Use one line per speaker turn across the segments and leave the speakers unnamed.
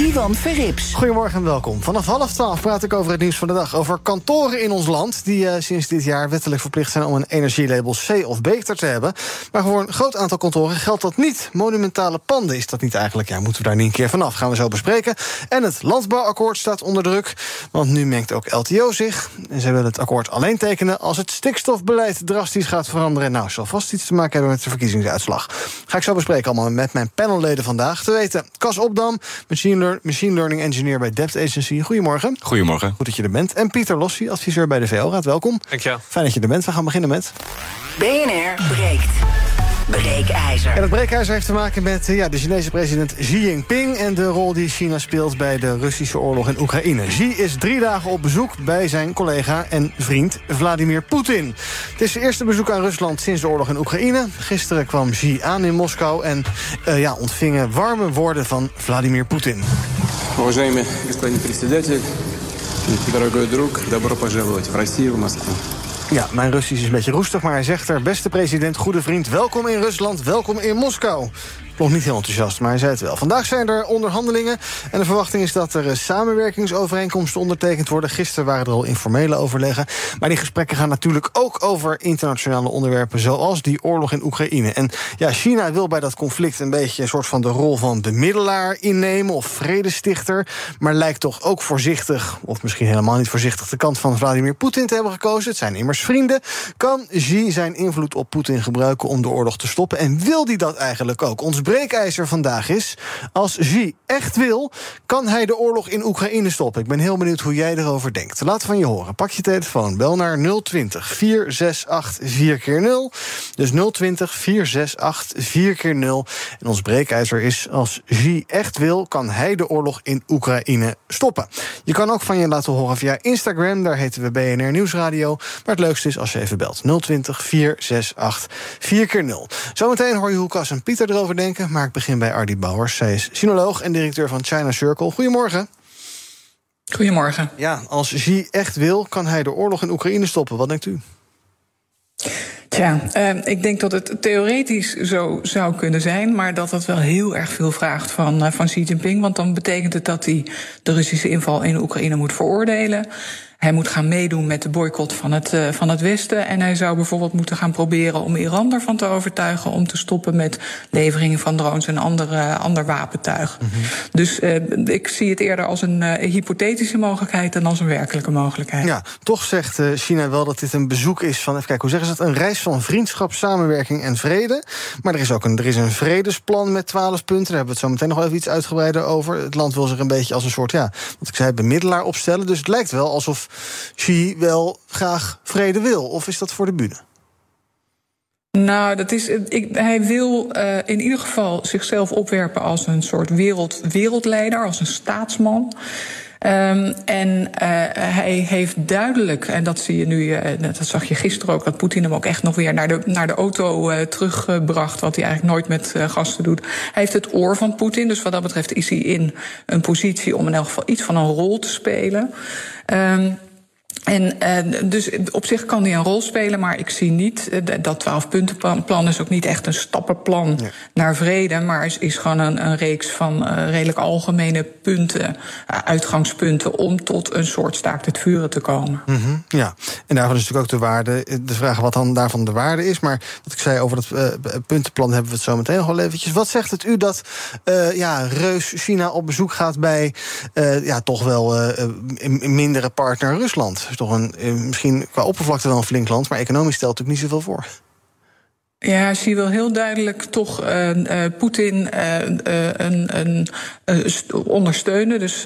Ivan Verrips.
Goedemorgen en welkom. Vanaf half twaalf praat ik over het nieuws van de dag. Over kantoren in ons land die uh, sinds dit jaar wettelijk verplicht zijn om een energielabel C of beter te hebben. Maar voor een groot aantal kantoren geldt dat niet. Monumentale panden is dat niet eigenlijk. Ja, moeten we daar niet een keer vanaf? Gaan we zo bespreken. En het landbouwakkoord staat onder druk. Want nu mengt ook LTO zich. En zij willen het akkoord alleen tekenen als het stikstofbeleid drastisch gaat veranderen. Nou, zal vast iets te maken hebben met de verkiezingsuitslag. Ga ik zo bespreken allemaal met mijn panelleden vandaag. Te weten, Cas Opdam, machine Machine Learning Engineer bij Dept Agency. Goedemorgen.
Goedemorgen.
Goed dat je er bent. En Pieter Lossi, adviseur bij de VL-raad. Welkom.
Dank je.
Fijn dat je er bent. We gaan beginnen met...
BNR breekt Breekijzer.
En het breekijzer heeft te maken met ja, de Chinese president Xi Jinping... en de rol die China speelt bij de Russische oorlog in Oekraïne. Xi is drie dagen op bezoek bij zijn collega en vriend Vladimir Poetin. Het is zijn eerste bezoek aan Rusland sinds de oorlog in Oekraïne. Gisteren kwam Xi aan in Moskou en uh, ja, ontvingen warme woorden van Vladimir Poetin.
Уважаемый господин председатель, дорогой друг, добро пожаловать в Россию, в Москву.
Ja, mijn Russisch is een beetje roestig, maar hij zegt er... beste president, goede vriend, welkom in Rusland, welkom in Moskou. Nog niet heel enthousiast, maar hij zei het wel. Vandaag zijn er onderhandelingen en de verwachting is dat er samenwerkingsovereenkomsten ondertekend worden. Gisteren waren er al informele overleggen. Maar die gesprekken gaan natuurlijk ook over internationale onderwerpen... zoals die oorlog in Oekraïne. En ja, China wil bij dat conflict een beetje een soort van de rol van bemiddelaar innemen... of vredestichter, maar lijkt toch ook voorzichtig... of misschien helemaal niet voorzichtig de kant van Vladimir Poetin te hebben gekozen. Het zijn immers vrienden. Kan Xi zijn invloed op Poetin gebruiken om de oorlog te stoppen? En wil hij dat eigenlijk ook? Ons breekijzer vandaag is... als Xi echt wil, kan hij de oorlog in Oekraïne stoppen. Ik ben heel benieuwd hoe jij erover denkt. Laat van je horen. Pak je telefoon, bel naar 020 468 4x0. Dus 020 468 4x0. En ons breekijzer is... als Xi echt wil, kan hij de oorlog in Oekraïne stoppen. Je kan ook van je laten horen via Instagram. Daar heten we BNR Nieuwsradio. Maar het leukste is als je even belt. 020 468 4x0. Zometeen hoor je hoe Cas en Pieter erover denken. Maar ik begin bij Ardi Bouwers. Zij is sinoloog en directeur van China Circle. Goedemorgen.
Goedemorgen.
Ja, als Xi echt wil, kan hij de oorlog in Oekraïne stoppen. Wat denkt u?
Tja, uh, ik denk dat het theoretisch zo zou kunnen zijn, maar dat dat wel heel erg veel vraagt van, uh, van Xi Jinping. Want dan betekent het dat hij de Russische inval in Oekraïne moet veroordelen. Hij moet gaan meedoen met de boycott van het, uh, van het Westen. En hij zou bijvoorbeeld moeten gaan proberen om Iran ervan te overtuigen om te stoppen met leveringen van drones en andere, ander wapentuig. Mm -hmm. Dus uh, ik zie het eerder als een hypothetische mogelijkheid dan als een werkelijke mogelijkheid.
Ja, toch zegt China wel dat dit een bezoek is van, even kijken, hoe zeggen ze dat? Een reis van vriendschap, samenwerking en vrede. Maar er is ook een, er is een vredesplan met twaalf punten. Daar hebben we het zo meteen nog even iets uitgebreider over. Het land wil zich een beetje als een soort, ja, wat ik zei, bemiddelaar opstellen. Dus het lijkt wel alsof Xi wel graag vrede wil? Of is dat voor de bühne?
Nou, dat is, ik, hij wil uh, in ieder geval zichzelf opwerpen als een soort wereld, wereldleider, als een staatsman. Um, en uh, hij heeft duidelijk, en dat zie je nu, uh, dat zag je gisteren ook, dat Poetin hem ook echt nog weer naar de, naar de auto uh, teruggebracht, wat hij eigenlijk nooit met gasten doet. Hij heeft het oor van Poetin, dus wat dat betreft is hij in een positie om in elk geval iets van een rol te spelen. Um, en uh, dus op zich kan hij een rol spelen, maar ik zie niet uh, dat 12-puntenplan is ook niet echt een stappenplan naar vrede, maar is, is gewoon een, een reeks van uh, redelijk algemene punten, uitgangspunten om tot een soort staakt het vuren te komen.
Mm -hmm, ja, en daarvan is natuurlijk ook de waarde, de vraag wat dan daarvan de waarde is. Maar wat ik zei over dat puntenplan hebben we het zo meteen nog wel eventjes. Wat zegt het u dat ja, Reus China op bezoek gaat bij ja, toch wel een mindere partner Rusland? Is toch een, misschien qua oppervlakte wel een flink land, maar economisch stelt het natuurlijk niet zoveel voor.
Ja, zie wil heel duidelijk toch uh, uh, Poetin een, ondersteunen. Dus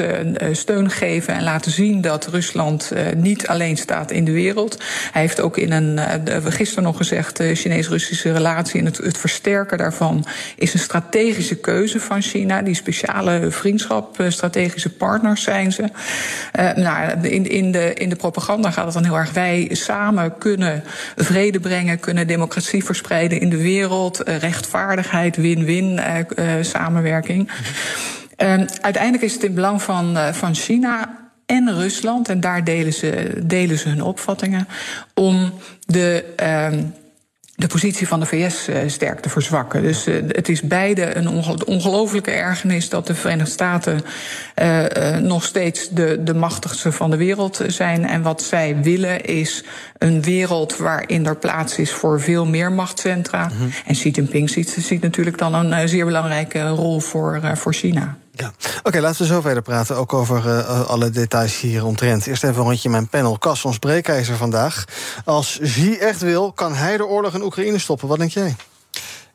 steun geven en laten zien dat Rusland niet alleen staat in de wereld. Hij heeft ook in een, gisteren nog gezegd, de Chinees-Russische relatie en het, het, versterken daarvan is een strategische keuze van China. Die speciale vriendschap, strategische partners zijn ze. nou, in, in, de, in de propaganda gaat het dan heel erg. Wij samen kunnen vrede brengen, kunnen democratie verspreiden in de wereld, eh, rechtvaardigheid, win-win eh, eh, samenwerking. Ehm, uiteindelijk is het in belang van, van China en Rusland, en daar delen ze, delen ze hun opvattingen, om de. De positie van de VS uh, sterk te verzwakken. Dus uh, het is beide een ongelofelijke ergernis dat de Verenigde Staten uh, nog steeds de, de machtigste van de wereld zijn. En wat zij willen is een wereld waarin er plaats is voor veel meer machtscentra. Mm -hmm. En Xi Jinping ziet, ziet natuurlijk dan een zeer belangrijke rol voor, voor China.
Oké, laten we zo verder praten. Ook over uh, alle details hier omtrent. Eerst even een rondje mijn panel. Cas, ons breekijzer vandaag. Als Xi echt wil, kan hij de oorlog in Oekraïne stoppen. Wat denk jij?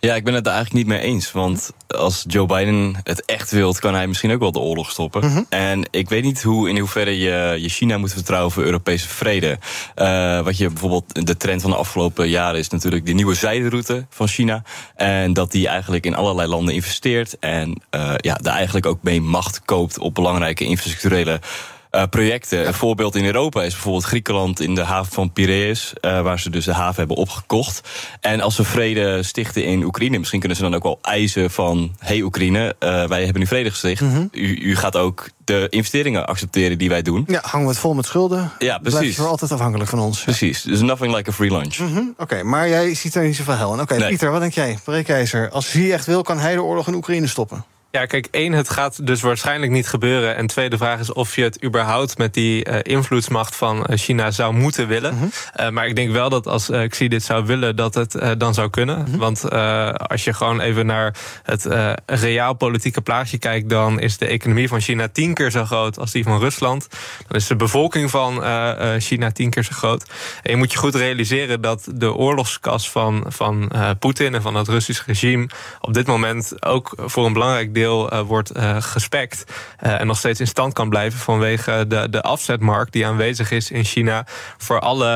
Ja, ik ben het er eigenlijk niet mee eens. Want als Joe Biden het echt wilt, kan hij misschien ook wel de oorlog stoppen. Mm -hmm. En ik weet niet hoe, in hoeverre je, je China moet vertrouwen voor Europese vrede. Uh, wat je bijvoorbeeld, de trend van de afgelopen jaren is natuurlijk de nieuwe zijderoute van China. En dat die eigenlijk in allerlei landen investeert. En uh, ja, daar eigenlijk ook mee macht koopt op belangrijke infrastructurele uh, projecten. Een voorbeeld in Europa is bijvoorbeeld Griekenland in de haven van Piraeus, uh, waar ze dus de haven hebben opgekocht. En als ze vrede stichten in Oekraïne, misschien kunnen ze dan ook wel eisen van: hey Oekraïne, uh, wij hebben nu vrede gesticht. Mm -hmm. u, u, gaat ook de investeringen accepteren die wij doen.
Ja, hangen we het vol met schulden?
Ja, precies.
Blijft voor altijd afhankelijk van ons.
Precies. Dus nothing like a free lunch.
Mm -hmm. Oké, okay, maar jij ziet er niet zoveel hel in. Oké, okay, nee. Pieter, wat denk jij? Breekijzer, als hij echt wil, kan hij de oorlog in Oekraïne stoppen?
Ja, kijk, één, het gaat dus waarschijnlijk niet gebeuren. En tweede vraag is of je het überhaupt met die uh, invloedsmacht van uh, China zou moeten willen. Mm -hmm. uh, maar ik denk wel dat als uh, Xi dit zou willen, dat het dan zou kunnen. Mm -hmm. Want als je gewoon even naar het reaalpolitieke plaatje kijkt, dan is de economie van China tien keer zo groot als die van Rusland. Dan is de bevolking van China tien keer zo groot. En je moet je goed realiseren dat de oorlogskas van, van Poetin en van het Russisch regime op dit moment ook voor een belangrijk deel uh, wordt uh, gespekt. Uh, en nog steeds in stand kan blijven vanwege de, de afzetmarkt die aanwezig is in China. Voor alle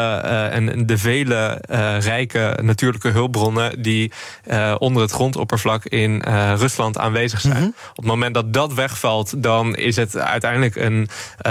en de vele rijke natuurlijke hulpbronnen die onder het grondoppervlak in Rusland aanwezig zijn. Mm -hmm. Op het moment dat dat wegvalt, dan is het uiteindelijk een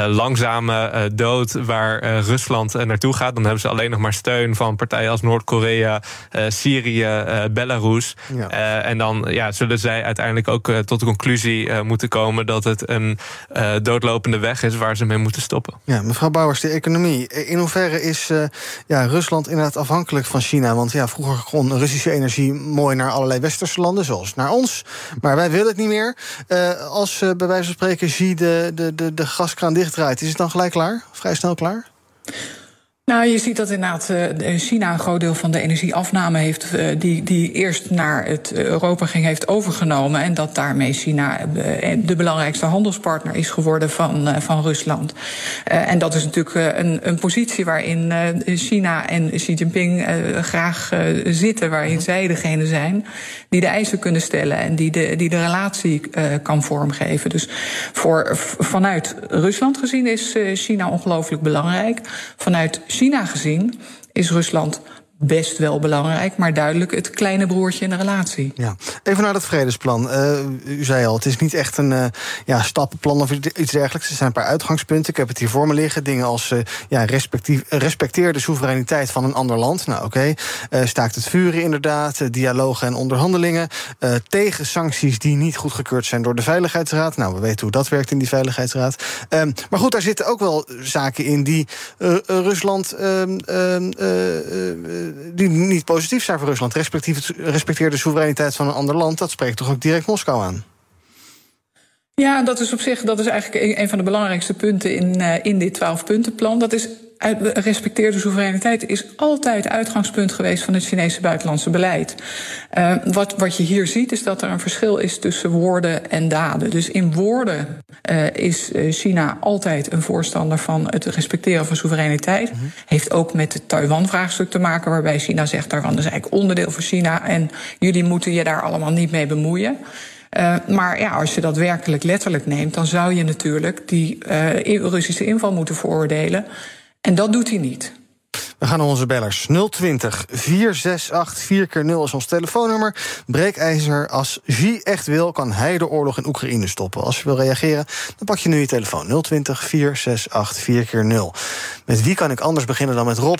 langzame dood waar Rusland naartoe gaat. Dan hebben ze alleen nog maar steun van partijen als Noord-Korea, Syrië, Belarus. Ja. en dan ja, zullen zij uiteindelijk ook tot conclusie uh, moeten komen dat het een uh, doodlopende weg is waar ze mee moeten stoppen.
Ja, mevrouw Bouwers, de economie. In hoeverre is uh, ja, Rusland inderdaad afhankelijk van China? Want ja, vroeger kon Russische energie mooi naar allerlei westerse landen, zoals naar ons. Maar wij willen het niet meer. als bij wijze van spreken Xi de, de, de, de gaskraan dichtdraait, is het dan gelijk klaar? Vrij snel klaar?
Nou, je ziet dat inderdaad China een groot deel van de energieafname heeft, die, die eerst naar het Europa ging, heeft overgenomen. En dat daarmee China de belangrijkste handelspartner is geworden van, van Rusland. En dat is natuurlijk een, een positie waarin China en Xi Jinping graag zitten, waarin zij degene zijn die de eisen kunnen stellen en die de, die de relatie kan vormgeven. Dus voor, vanuit Rusland gezien is China ongelooflijk belangrijk. Vanuit China gezien is Rusland best wel belangrijk, maar duidelijk het kleine broertje in de relatie.
Ja. Even naar dat vredesplan. Uh, u zei al, het is niet echt een uh, ja, stappenplan of iets dergelijks. Er zijn een paar uitgangspunten. Ik heb het hier voor me liggen. Dingen als uh, ja, respecteer de soevereiniteit van een ander land. Nou, oké. Okay. staakt het vuren inderdaad. dialogen en onderhandelingen. tegen sancties die niet goedgekeurd zijn door de Veiligheidsraad. Nou, we weten hoe dat werkt in die Veiligheidsraad. Um, maar goed, daar zitten ook wel zaken in die Rusland um, die niet positief zijn voor Rusland. Respecteer de soevereiniteit van een ander land. Dat spreekt toch ook direct Moskou aan?
Ja, dat is op zich dat is eigenlijk een van de belangrijkste punten in, uh, in dit twaalfpuntenplan. Dat is respecteer de soevereiniteit is altijd uitgangspunt geweest van het Chinese buitenlandse beleid. Uh, wat, wat je hier ziet is dat er een verschil is tussen woorden en daden. Dus in woorden uh, is China altijd een voorstander van het respecteren van soevereiniteit. Mm-hmm. Heeft ook met het Taiwan-vraagstuk te maken, waarbij China zegt: Taiwan is eigenlijk onderdeel van China en jullie moeten je daar allemaal niet mee bemoeien. Uh, maar ja, als je dat werkelijk letterlijk neemt, dan zou je natuurlijk die uh, Russische inval moeten veroordelen. En dat doet hij niet.
We gaan naar onze bellers. 020 468 4 keer 0 is ons telefoonnummer. Breekijzer, als Xi echt wil, kan hij de oorlog in Oekraïne stoppen. Als je wil reageren, dan pak je nu je telefoon. 020 468 4 keer 0 Met wie kan ik anders beginnen dan met Rob?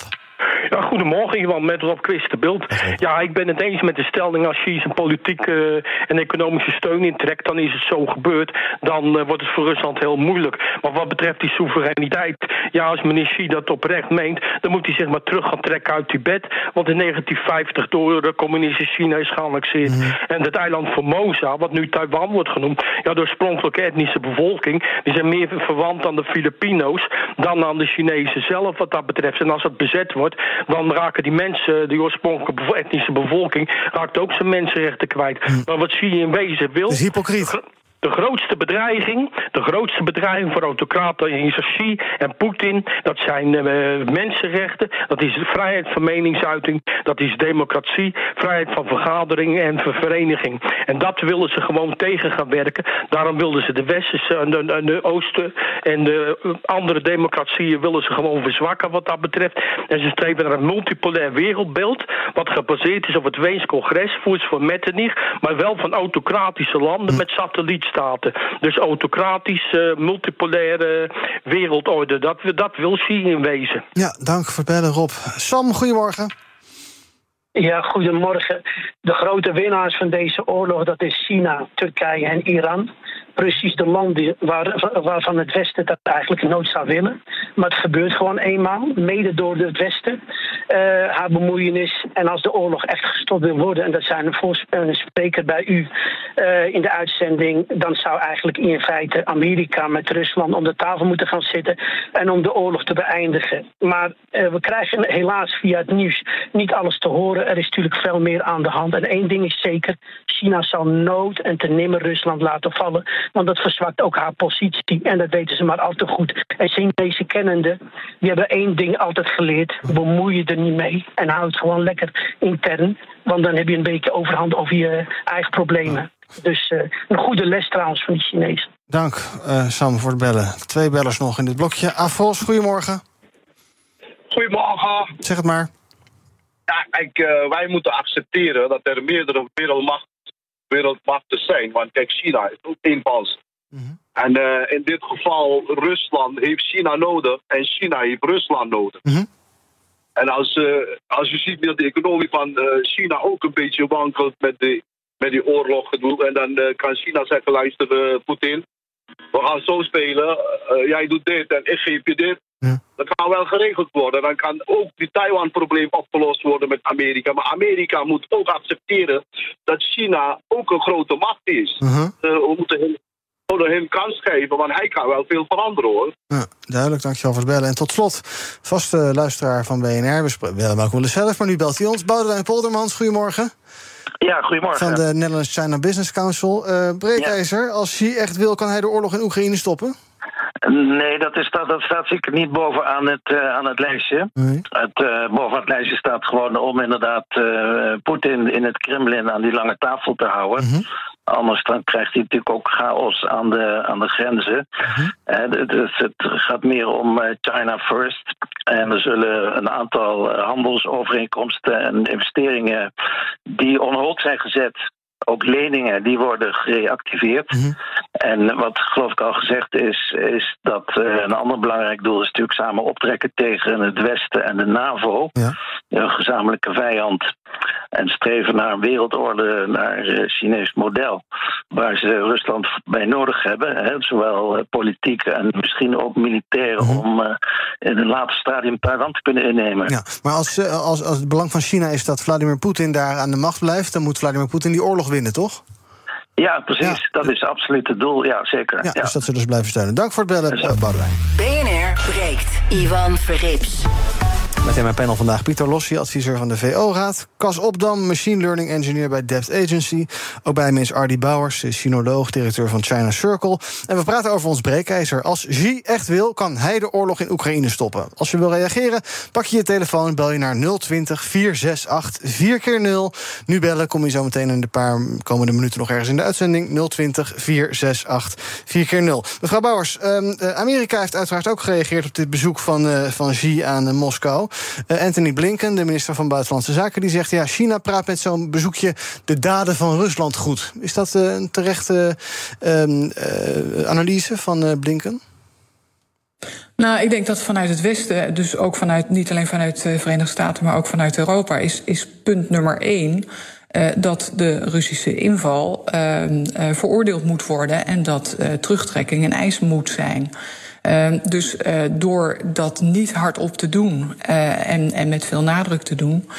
Goedemorgen, Iwan, met Rob Beeld. Ja, ik ben het eens met de stelling... als Xi zijn politieke en economische steun intrekt... dan is het zo gebeurd. Dan uh, wordt het voor Rusland heel moeilijk. Maar wat betreft die soevereiniteit... ja, als meneer Xi dat oprecht meent... dan moet hij zich maar terug gaan trekken uit Tibet. Want in 1950 door de communistische China is geannexeerd. Mm. En het eiland Formosa, wat nu Taiwan wordt genoemd... ja, de oorspronkelijke etnische bevolking... die zijn meer verwant aan de Filipino's... dan aan de Chinezen zelf wat dat betreft. En als het bezet wordt dan raken die mensen, die oorspronkelijke etnische bevolking, raakt ook zijn mensenrechten kwijt. Hm. Maar wat zie je in wezen wil.
Dat is hypocriet
de grootste bedreiging, de grootste bedreiging voor autocraten in Xi en Poetin, dat zijn uh, mensenrechten, dat is vrijheid van meningsuiting, dat is democratie, vrijheid van vergadering en vereniging. En dat willen ze gewoon tegen gaan werken. Daarom wilden ze de Westerse en de, de, Oosten en de andere democratieën willen ze gewoon verzwakken wat dat betreft. En ze streven naar een multipolair wereldbeeld, wat gebaseerd is op het Weens congres, voert voor Metternich, maar wel van autocratische landen met satelliet dus autocratische, multipolaire wereldorde. Dat, dat wil Xi in wezen.
Ja, dank voor het bellen, Rob. Sam, goedemorgen.
Ja, goedemorgen. De grote winnaars van deze oorlog, dat is China, Turkije en Iran precies de landen waar, waarvan het Westen dat eigenlijk nooit zou willen. Maar het gebeurt gewoon eenmaal, mede door het Westen, uh, haar bemoeienis. En als de oorlog echt gestopt wil worden, en dat zijn een, spreker bij u uh, in de uitzending, dan zou eigenlijk in feite Amerika met Rusland om de tafel moeten gaan zitten en om de oorlog te beëindigen. Maar uh, we krijgen helaas via het nieuws niet alles te horen. Er is natuurlijk veel meer aan de hand. En één ding is zeker: China zal nooit en te nimmer Rusland laten vallen. Want dat verzwakt ook haar positie. En dat weten ze maar al te goed. En Chinese kennende, die hebben één ding altijd geleerd. Bemoei je er niet mee. En hou het gewoon lekker intern. Want dan heb je een beetje overhand over je eigen problemen. Dus uh, een goede les trouwens van de Chinezen.
Dank uh, Sam voor het bellen. Twee bellers nog in dit blokje. Afos, goedemorgen.
Goedemorgen.
Zeg het maar.
Ja, ik, uh, wij moeten accepteren dat er meerdere wereldmachten wereldmachten zijn. Want kijk, China is ook één pas. Mm En uh, in dit geval, Rusland heeft China nodig en China heeft Rusland nodig. Mm -hmm. En als, uh, als je ziet dat de economie van uh, China ook een beetje wankelt met, de, met die oorlog gedoe, en dan kan China zeggen: luister, Poetin, we gaan zo spelen. jij doet dit en ik geef je dit. Ja. Dat kan wel geregeld worden. Dan kan ook die Taiwan-probleem opgelost worden met Amerika. Maar Amerika moet ook accepteren dat China ook een grote macht is. Uh -huh. uh, we moeten hem, hem kans geven, want hij kan wel veel veranderen hoor.
Ja, duidelijk, dankjewel voor het bellen. En tot slot, vaste luisteraar van BNR, we bellen ook wel zelf, maar nu belt hij ons. Boudewijn Poldermans, goedemorgen.
Ja, goedemorgen.
Van de Netherlands China Business Council. Uh, Breekijzer, ja. als hij echt wil, kan hij de oorlog in Oekraïne stoppen?
Nee, dat, is, dat, dat staat zeker niet bovenaan het, uh, aan het lijstje. Nee. Het, uh, boven het lijstje staat gewoon om inderdaad uh, Poetin in het Kremlin aan die lange tafel te houden. Mm -hmm. Anders dan krijgt hij natuurlijk ook chaos aan de, aan de grenzen. Mm -hmm. dus het gaat meer om China first. En er zullen een aantal handelsovereenkomsten en investeringen die on hold zijn gezet ook leningen die worden gereactiveerd. Mm -hmm. En wat geloof ik al gezegd is, is dat uh, een ander belangrijk doel is natuurlijk samen optrekken tegen het Westen en de NAVO. Ja. Een gezamenlijke vijand. En streven naar een wereldorde, naar een Chinees model. Waar ze Rusland bij nodig hebben. Hè, zowel politiek en misschien ook militair. -hmm. om uh, in een later stadium Taiwan te kunnen innemen.
Ja, maar als, als, als het belang van China is dat Vladimir Poetin daar aan de macht blijft. dan moet Vladimir Poetin die oorlog winnen, toch?
Ja, precies. Ja. Dat is absoluut het doel. Ja, zeker.
Ja, ja. Dus dat zullen ze blijven steunen. Dank voor het bellen, Boudewijn.
BNR breekt. Ivan Verrips.
Met in mijn panel vandaag Pieter Lossi, adviseur van de VO-raad. Cas Opdam, machine learning engineer bij Depth Agency. Ook bij me is Ardy Bouwers, sinoloog, directeur van China Circle. En we praten over ons breekijzer. Als Xi echt wil, kan hij de oorlog in Oekraïne stoppen. Als je wil reageren, pak je je telefoon, bel je naar 020 468 4 keer 0 Nu bellen, kom je zo meteen in de paar komende minuten nog ergens in de uitzending. 020 468 4 keer 0 Mevrouw Bouwers, um, Amerika heeft uiteraard ook gereageerd op dit bezoek van, uh, van Xi aan uh, Moskou. Uh, Anthony Blinken, de minister van Buitenlandse Zaken, die zegt: ja, China praat met zo'n bezoekje de daden van Rusland goed. Is dat uh, een terechte uh, analyse van Blinken?
Nou, ik denk dat vanuit het Westen, dus ook vanuit, niet alleen vanuit de Verenigde Staten, maar ook vanuit Europa, is, is punt nummer één. Dat de Russische inval uh, veroordeeld moet worden en dat terugtrekking een eis moet zijn. Uh, dus uh, door dat niet hardop te doen uh, en, en met veel nadruk te doen,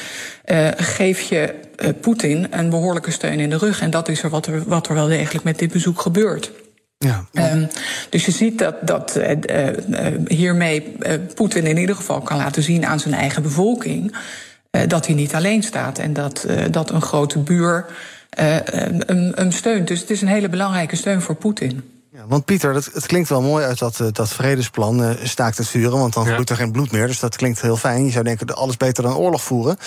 geef je Poetin een behoorlijke steun in de rug. En dat is er wat, er wat er wel degelijk met dit bezoek gebeurt. Ja. Um, dus je ziet dat, dat hiermee Poetin in ieder geval kan laten zien aan zijn eigen bevolking dat hij niet alleen staat en dat, dat een grote buur hem steunt. Dus het is een hele belangrijke steun voor Poetin.
Ja, want Pieter, dat, het klinkt wel mooi uit dat, eh, dat vredesplan, uh, staakt het vuren, want dan ja. er geen bloed meer. Dus dat klinkt heel fijn. Je zou denken, alles beter dan oorlog voeren.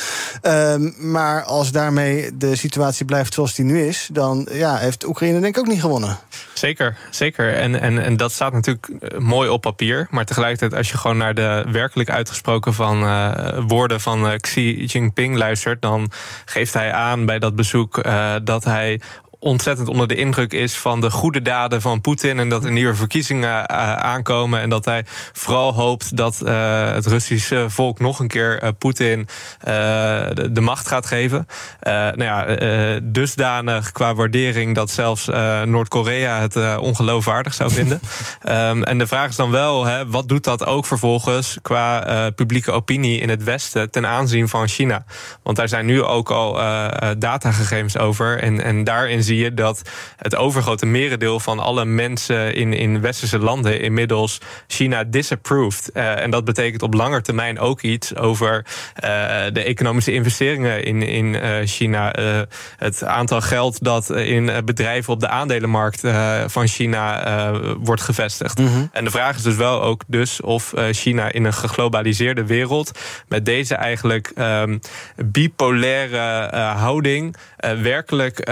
Uh, maar als daarmee de situatie blijft zoals die nu is, dan ja, heeft Oekraïne denk ik ook niet gewonnen.
Zeker, zeker. En, en, en dat staat natuurlijk eh, mooi op papier. Maar tegelijkertijd, als je gewoon naar de werkelijk uitgesproken van, uh, woorden van Xi Jinping luistert, dan geeft hij aan bij dat bezoek dat hij ontzettend onder de indruk is van de goede daden van Poetin. En dat er nieuwe verkiezingen uh, aankomen. En dat hij vooral hoopt dat uh, het Russische volk nog een keer uh, Poetin de, de, macht gaat geven. nou ja, dusdanig qua waardering dat zelfs Noord-Korea het ongeloofwaardig zou vinden. um, en de vraag is dan wel, hè, wat doet dat ook vervolgens qua publieke opinie in het Westen ten aanzien van China? Want daar zijn nu ook al datagegevens over. En, en daarin zie je dat het overgrote merendeel van alle mensen in, in westerse landen inmiddels China disapproved. Uh, en dat betekent op lange termijn ook iets over uh, de economische investeringen in, in uh, China. Het aantal geld dat in bedrijven op de aandelenmarkt van China wordt gevestigd. Mm -hmm. En de vraag is dus wel ook dus of China in een geglobaliseerde wereld met deze eigenlijk um, bipolaire houding werkelijk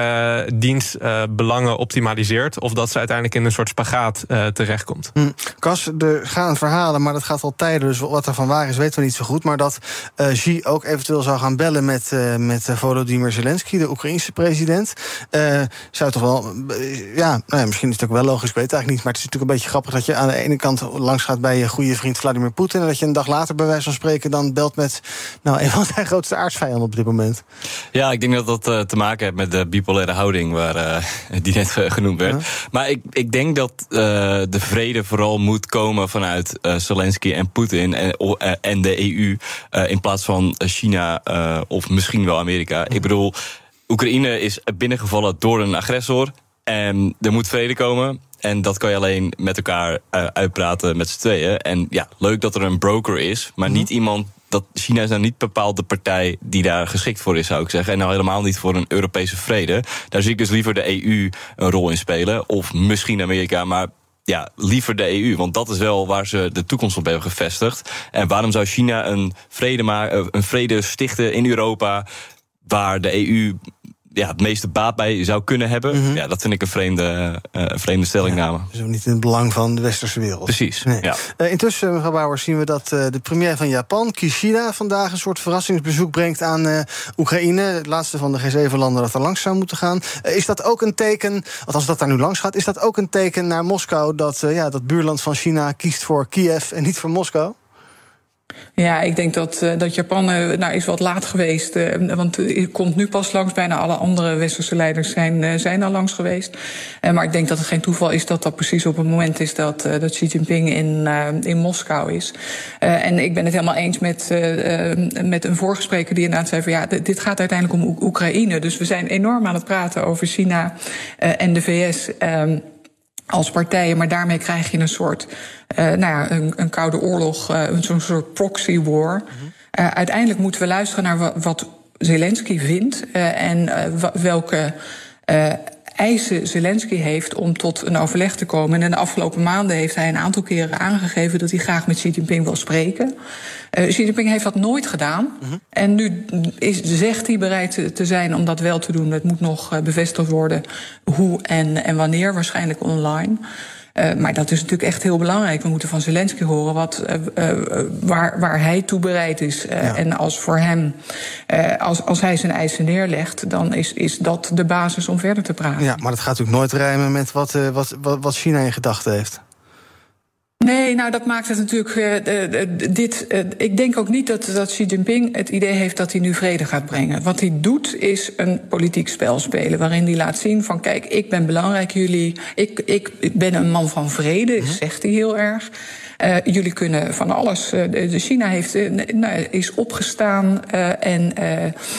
dienstbelangen uh, optimaliseert. Of dat ze uiteindelijk in een soort spagaat uh, terechtkomt.
Hm. Kas, er gaan verhalen, maar dat gaat al tijden. Dus wat er van waar is, weten we niet zo goed. Maar dat uh, Xi ook eventueel zou gaan bellen met, uh, met Volodymyr Zelensky, de Oekraïnse president. Uh, zou toch wel. ja, nou ja, misschien is het ook wel logisch, ik weet het eigenlijk niet. Maar het is natuurlijk een beetje grappig dat je aan de ene kant langs gaat bij je goede vriend Vladimir Poetin. En dat je een dag later, bij wijze van spreken, dan belt met nou, een van zijn grootste aardsvijanden op dit moment.
Ja, ik denk dat dat te maken heeft met de bipolaire houding waar, uh, die net genoemd werd. Ja. Maar ik, ik denk dat uh, de vrede vooral moet komen vanuit uh, Zelensky en Poetin en, en de EU. in plaats van China of misschien wel Amerika. Ik bedoel, Oekraïne is binnengevallen door een agressor. En er moet vrede komen. En dat kan je alleen met elkaar uitpraten met z'n tweeën. En ja, leuk dat er een broker is, maar niet iemand dat China is nou niet bepaald de partij die daar geschikt voor is, zou ik zeggen. En nou helemaal niet voor een Europese vrede. Daar zie ik dus liever de EU een rol in spelen. Of misschien Amerika, maar ja, liever de EU. Want dat is wel waar ze de toekomst op hebben gevestigd. En waarom zou China een vrede, maken, een vrede stichten in Europa waar de EU ja, het meeste baat bij zou kunnen hebben. Mm -hmm. Ja, dat vind ik een vreemde, uh, vreemde stellingname.
Ja, dus niet in het belang van de westerse wereld.
Precies.
Nee.
Ja.
Uh, intussen, mevrouw Bauer, zien we dat uh, de premier van Japan, Kishida, vandaag een soort verrassingsbezoek brengt aan Oekraïne. Het laatste van de G7-landen dat er langs zou moeten gaan. is dat ook een teken, althans dat daar nu langs gaat, is dat ook een teken naar Moskou dat ja, dat buurland van China kiest voor Kiev en niet voor Moskou?
Ja, ik denk dat, uh, dat Japan uh, nou, is wat laat geweest. Uh, want het komt nu pas langs. Bijna alle andere westerse leiders zijn, zijn al langs geweest. maar ik denk dat het geen toeval is dat dat precies op het moment is dat, dat Xi Jinping in, in Moskou is. en ik ben het helemaal eens met, met een voorgespreker die inderdaad zei van ja, dit gaat uiteindelijk om Oekraïne. Dus we zijn enorm aan het praten over China en de VS. Als partijen, maar daarmee krijg je een soort, uh, nou ja, een, een koude oorlog, uh, zo'n soort proxy war. Mm -hmm. uiteindelijk moeten we luisteren naar wat Zelensky vindt en welke eisen Zelensky heeft om tot een overleg te komen. En in de afgelopen maanden heeft hij een aantal keren aangegeven dat hij graag met Xi Jinping wil spreken. Uh, Xi Jinping heeft dat nooit gedaan. Mhm. En nu is, zegt hij bereid te zijn om dat wel te doen. Het moet nog uh, bevestigd worden hoe en, en wanneer, waarschijnlijk online. Uh, maar dat is natuurlijk echt heel belangrijk. We moeten van Zelensky horen wat, uh, uh, waar, waar hij toe bereid is. Ja. En als voor hem, als, als hij zijn eisen neerlegt, dan is, is dat de basis om verder te praten.
Ja, maar dat gaat natuurlijk nooit rijmen met wat, wat, wat, wat China in gedachten heeft.
Nee, nou dat maakt het natuurlijk. Uh, dit, uh, ik denk ook niet dat, dat Xi Jinping het idee heeft dat hij nu vrede gaat brengen. Wat hij doet is een politiek spel spelen. Waarin hij laat zien van kijk, ik ben belangrijk, jullie. Ik, ik, ik ben een man van vrede, mm zegt hij heel erg. Uh, jullie kunnen van alles. China heeft, nou, is opgestaan en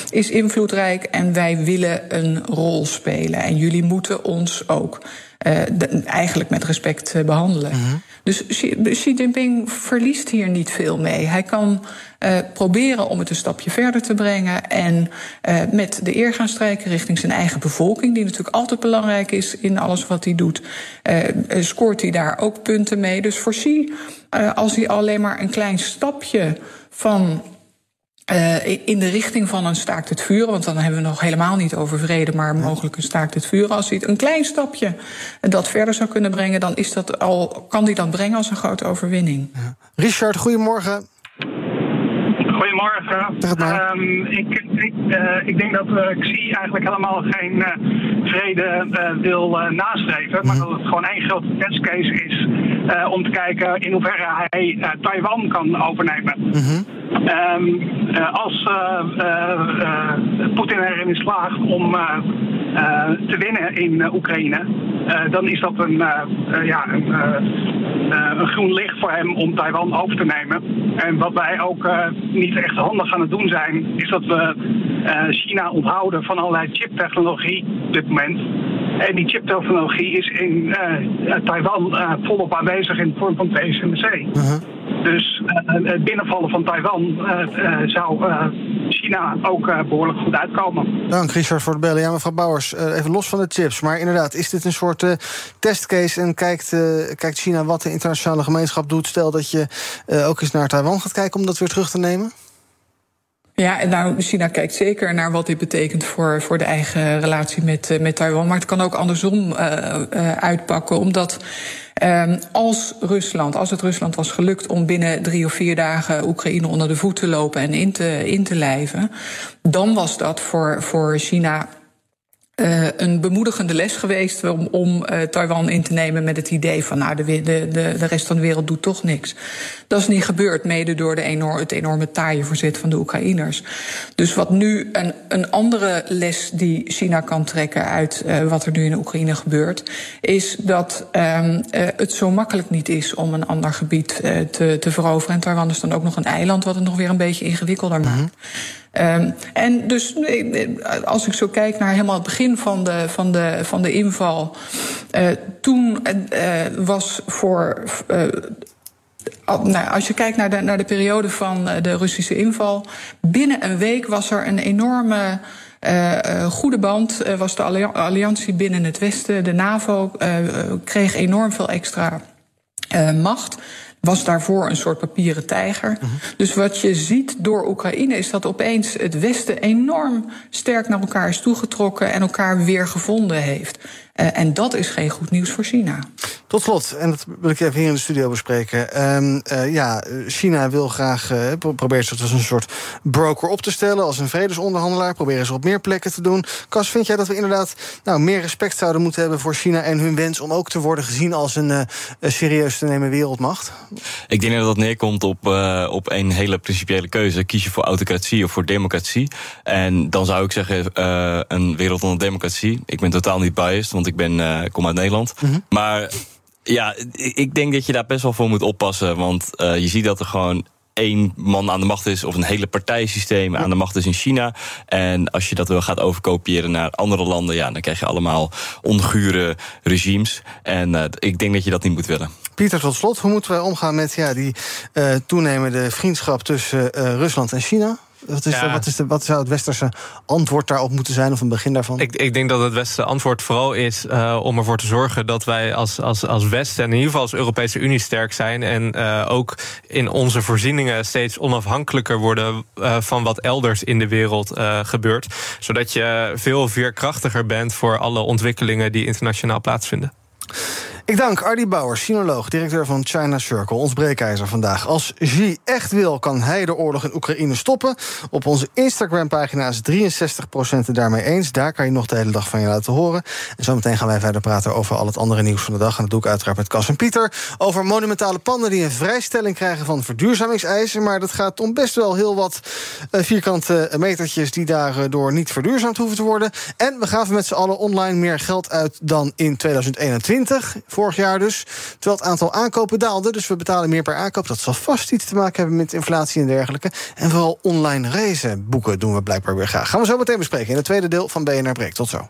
is invloedrijk. En wij willen een rol spelen. En jullie moeten ons ook de, eigenlijk met respect behandelen. Mm -hmm. Dus Xi Jinping verliest hier niet veel mee. Hij kan uh, proberen om het een stapje verder te brengen en uh, met de eer gaan strijken richting zijn eigen bevolking, die natuurlijk altijd belangrijk is in alles wat hij doet. Uh, scoort hij daar ook punten mee. Dus voor Xi, als hij alleen maar een klein stapje van uh, in de richting van een staakt het vuren, want dan hebben we nog helemaal niet over vrede, maar mogelijk een staakt het vuren. Als hij een klein stapje dat verder zou kunnen brengen, dan is dat al, kan hij dat brengen als een grote overwinning.
Ja. Richard, goedemorgen.
Goedemorgen. Um, ik, ik, uh, ik, denk dat uh, Xi eigenlijk helemaal geen uh, vrede wil nastreven. Maar dat het gewoon één grote testcase is om te kijken in hoeverre hij Taiwan kan overnemen. Mm -hmm. um, als Poetin erin slaagt om te winnen in Oekraïne, dan is dat een, ja, een, een groen licht voor hem om Taiwan over te nemen. En wat wij ook niet echt handig aan het doen zijn, is dat we uh, China onthouden van allerlei chiptechnologie op dit moment. En die chiptechnologie is in uh, Taiwan uh, volop aanwezig in de vorm van TSMC. -huh. Dus het binnenvallen van Taiwan zou China ook behoorlijk goed uitkomen.
Dank Richard voor het bellen. Ja, mevrouw Bouwers, even los van de chips. Maar inderdaad, is dit een soort testcase en kijkt, kijkt China wat de internationale gemeenschap doet? Stel dat je ook eens naar Taiwan gaat kijken om dat weer terug te nemen?
Ja, en nou, China kijkt zeker naar wat dit betekent voor, voor de eigen relatie met, met Taiwan. Maar het kan ook andersom uh, uitpakken, omdat. Um, als Rusland, als het Rusland was gelukt om binnen drie of vier dagen Oekraïne onder de voet te lopen en in te, in te lijven, dan was dat voor, voor China uh, een bemoedigende les geweest om, om uh, Taiwan in te nemen met het idee van nou, de, de, de, de rest van de wereld doet toch niks. Dat is niet gebeurd, mede door de enorm, het enorme taaie verzet van de Oekraïners. Dus wat nu een, een andere les die China kan trekken uit uh, wat er nu in de Oekraïne gebeurt, is dat um, het zo makkelijk niet is om een ander gebied te, te veroveren. En Taiwan is dan ook nog een eiland, wat het nog weer een beetje ingewikkelder maakt. Mm-hmm. Um, en dus als ik zo kijk naar helemaal het begin van de, van de, van de inval. Uh, toen was voor. Nou, als je kijkt naar de, naar de periode van de Russische inval. Binnen een week was er een enorme. Goede band was de alliantie binnen het Westen. De NAVO kreeg enorm veel extra macht was daarvoor een soort papieren tijger. Uh -huh. Dus wat je ziet door Oekraïne is dat opeens het Westen enorm sterk naar elkaar is toegetrokken en elkaar weer gevonden heeft. Uh, en dat is geen goed nieuws voor China.
Tot slot, en dat wil ik even hier in de studio bespreken. Um, uh, ja, China wil graag, uh, probeert zich als een soort broker op te stellen... als een vredesonderhandelaar, proberen ze op meer plekken te doen. Cas, vind jij dat we inderdaad nou, meer respect zouden moeten hebben voor China... en hun wens om ook te worden gezien als een, uh, serieus te nemen wereldmacht?
Ik denk dat dat neerkomt op, uh, op een hele principiële keuze. Kies je voor autocratie of voor democratie? En dan zou ik zeggen, uh, een wereld onder democratie. Ik ben totaal niet biased, want ik ben, uh, kom uit Nederland. Mm -hmm. Maar ja, ik denk dat je daar best wel voor moet oppassen. Want uh, je ziet dat er gewoon één man aan de macht is of een hele partijsysteem aan de macht is in China. En als je dat wil gaat overkopiëren naar andere landen, ja, dan krijg je allemaal ongure regimes. En uh, ik denk dat je dat niet moet willen.
Pieter, tot slot, hoe moeten wij omgaan met ja, die uh, toenemende vriendschap tussen Rusland en China? Wat, is
Ja.
wat, is de, wat zou het westerse antwoord daarop moeten zijn, of een begin daarvan?
Ik, ik denk dat het westerse antwoord vooral is uh, om ervoor te zorgen dat wij als, als, als Westen en in ieder geval als Europese Unie sterk zijn. En uh, ook in onze voorzieningen steeds onafhankelijker worden uh, van wat elders in de wereld gebeurt. Zodat je veel veerkrachtiger bent voor alle ontwikkelingen die internationaal plaatsvinden.
Ik dank Ardy Bauer, sinoloog, directeur van China Circle, ons breekijzer vandaag. Als Xi echt wil, kan hij de oorlog in Oekraïne stoppen. Op onze Instagram-pagina is 63% het daarmee eens. Daar kan je nog de hele dag van je laten horen. En zometeen gaan wij verder praten over al het andere nieuws van de dag. En dat doe ik uiteraard met Cas en Pieter. Over monumentale panden die een vrijstelling krijgen van verduurzamingseisen. Maar dat gaat om best wel heel wat uh, vierkante metertjes die daardoor niet verduurzaamd hoeven te worden. En we gaven met z'n allen online meer geld uit dan in 2021 vorig jaar dus. Terwijl het aantal aankopen daalde, dus we betalen meer per aankoop. Dat zal vast iets te maken hebben met inflatie en dergelijke. En vooral online reizen boeken doen we blijkbaar weer graag. Gaan we zo meteen bespreken in het tweede deel van BNR Breek. Tot zo.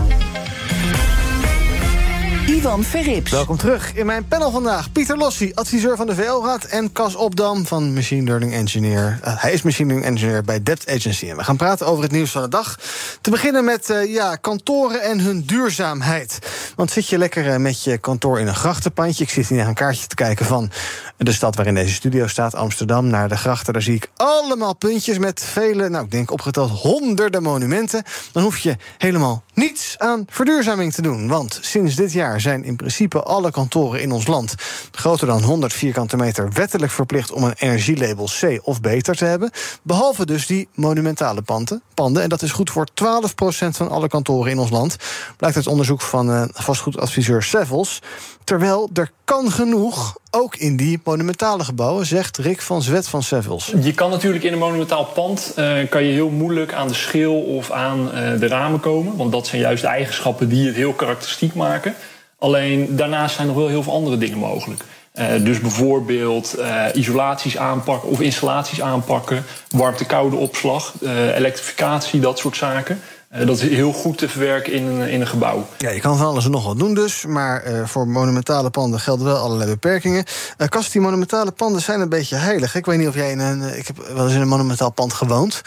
Ivan Verrips.
Welkom terug in mijn panel vandaag. Pieter Lossi, adviseur van de VL-raad... en Cas Opdam van Machine Learning Engineer. Uh, hij is Machine Learning Engineer bij Debt Agency. En we gaan praten over het nieuws van de dag. Te beginnen met uh, ja, kantoren en hun duurzaamheid. Want zit je lekker uh, met je kantoor in een grachtenpandje... ik zit hier naar een kaartje te kijken van de stad waarin deze studio staat... Amsterdam, naar de grachten. Daar zie ik allemaal puntjes met vele, nou ik denk opgeteld honderden monumenten. Dan hoef je helemaal niets aan verduurzaming te doen. Want sinds dit jaar zijn in principe alle kantoren in ons land groter dan 100 vierkante meter wettelijk verplicht om een energielabel C of beter te hebben. Behalve dus die monumentale panden. panden en dat is goed voor 12% van alle kantoren in ons land. Blijkt uit onderzoek van uh, vastgoedadviseur Sevels. Terwijl er kan genoeg, ook in die monumentale gebouwen, zegt Rick van Zwet van Sevels.
Je kan natuurlijk in een monumentaal pand uh, kan je heel moeilijk aan de schil of aan uh, de ramen komen. Want dat zijn juist de eigenschappen die het heel karakteristiek maken. Alleen daarnaast zijn nog wel heel veel andere dingen mogelijk. Uh, dus bijvoorbeeld uh, isolaties aanpakken of installaties aanpakken, warmte-koude opslag, uh, elektrificatie, dat soort zaken. Dat is heel goed te verwerken in een, in een gebouw.
Ja, je kan van alles en nog wat doen dus. Maar uh, voor monumentale panden gelden wel allerlei beperkingen. Uh, Kast, die monumentale panden zijn een beetje heilig. Ik weet niet of jij in een... Ik heb wel eens in een monumentaal pand gewoond.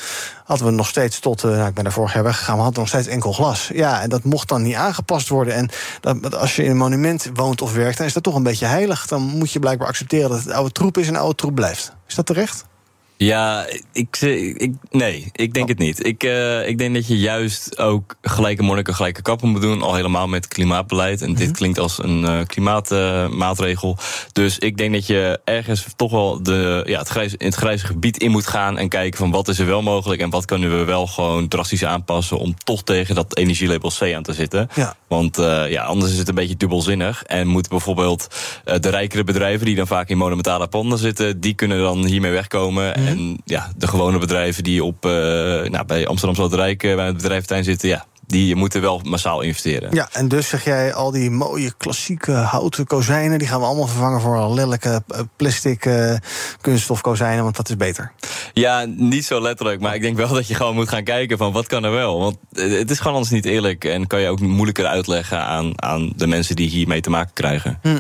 Hadden we nog steeds tot... nou, ik ben er vorig jaar weggegaan, we hadden nog steeds enkel glas. Ja, en dat mocht dan niet aangepast worden. En als je in een monument woont of werkt... dan is dat toch een beetje heilig. Dan moet je blijkbaar accepteren dat het oude troep is en oude troep blijft. Is dat terecht?
Ja, ik, ik, nee, ik denk het niet. Ik, uh, ik denk dat je juist ook gelijke monniken, gelijke kappen moet doen. Al helemaal met klimaatbeleid. En mm -hmm. dit klinkt als een uh, klimaatmaatregel. Uh, dus ik denk dat je ergens toch wel de, ja, het, grijs, in het grijze gebied in moet gaan. En kijken van wat is er wel mogelijk. En wat kunnen we wel gewoon drastisch aanpassen. Om toch tegen dat energielabel C aan te zitten.
Ja.
Want uh, ja, anders is het een beetje dubbelzinnig. En moeten bijvoorbeeld de rijkere bedrijven die dan vaak in monumentale panden zitten. Die kunnen dan hiermee wegkomen. Mm -hmm. En ja, de gewone bedrijven die op, uh, nou, bij Amsterdam Sloterijk uh, bij het bedrijventuin zitten, ja, die moeten wel massaal investeren.
Ja, en dus zeg jij, al die mooie klassieke houten kozijnen... die gaan we allemaal vervangen voor lelijke plastic uh, kunststofkozijnen... want dat is beter.
Ja, niet zo letterlijk, maar ik denk wel dat je gewoon moet gaan kijken... van wat kan er wel, want het is gewoon anders niet eerlijk... en kan je ook moeilijker uitleggen aan, aan de mensen die hiermee te maken krijgen.
Hm.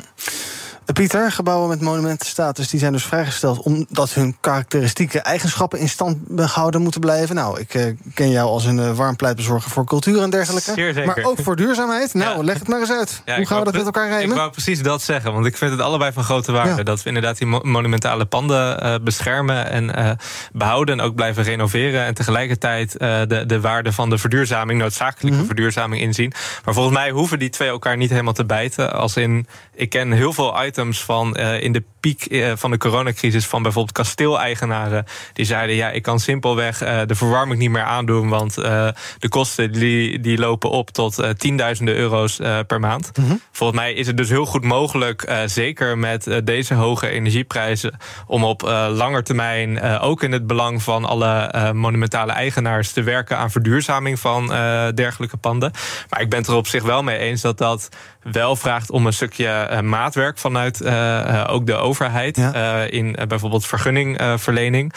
Pieter, gebouwen met monumentenstatus die zijn dus vrijgesteld omdat hun karakteristieke eigenschappen in stand gehouden moeten blijven. Nou, ik uh, ken jou als een uh, warm pleitbezorger voor cultuur en dergelijke.
Zeer zeker.
Maar ook voor duurzaamheid. Nou, ja. leg het maar eens uit. Ja, Hoe gaan we dat met elkaar rijmen?
Ik wou precies dat zeggen, want ik vind het allebei van grote waarde. Ja. Dat we inderdaad die mo monumentale panden uh, beschermen en behouden en ook blijven renoveren. En tegelijkertijd de, de waarde van de verduurzaming, noodzakelijke mm -hmm. verduurzaming inzien. Maar volgens mij hoeven die twee elkaar niet helemaal te bijten. Als in, ik ken heel veel items items van uh, in de piek uh, van de coronacrisis van bijvoorbeeld kasteeleigenaren. Die zeiden: ja, ik kan simpelweg uh, de verwarming niet meer aandoen, want de kosten die, die lopen op tot tienduizenden euro's per maand. Mm -hmm. Volgens mij is het dus heel goed mogelijk, zeker met deze hoge energieprijzen, om op langer termijn ook in het belang van alle monumentale eigenaars te werken aan verduurzaming van dergelijke panden. Maar ik ben het er op zich wel mee eens dat dat wel vraagt om een stukje maatwerk vanuit uh, ook de overheid ja. in bijvoorbeeld vergunningverlening.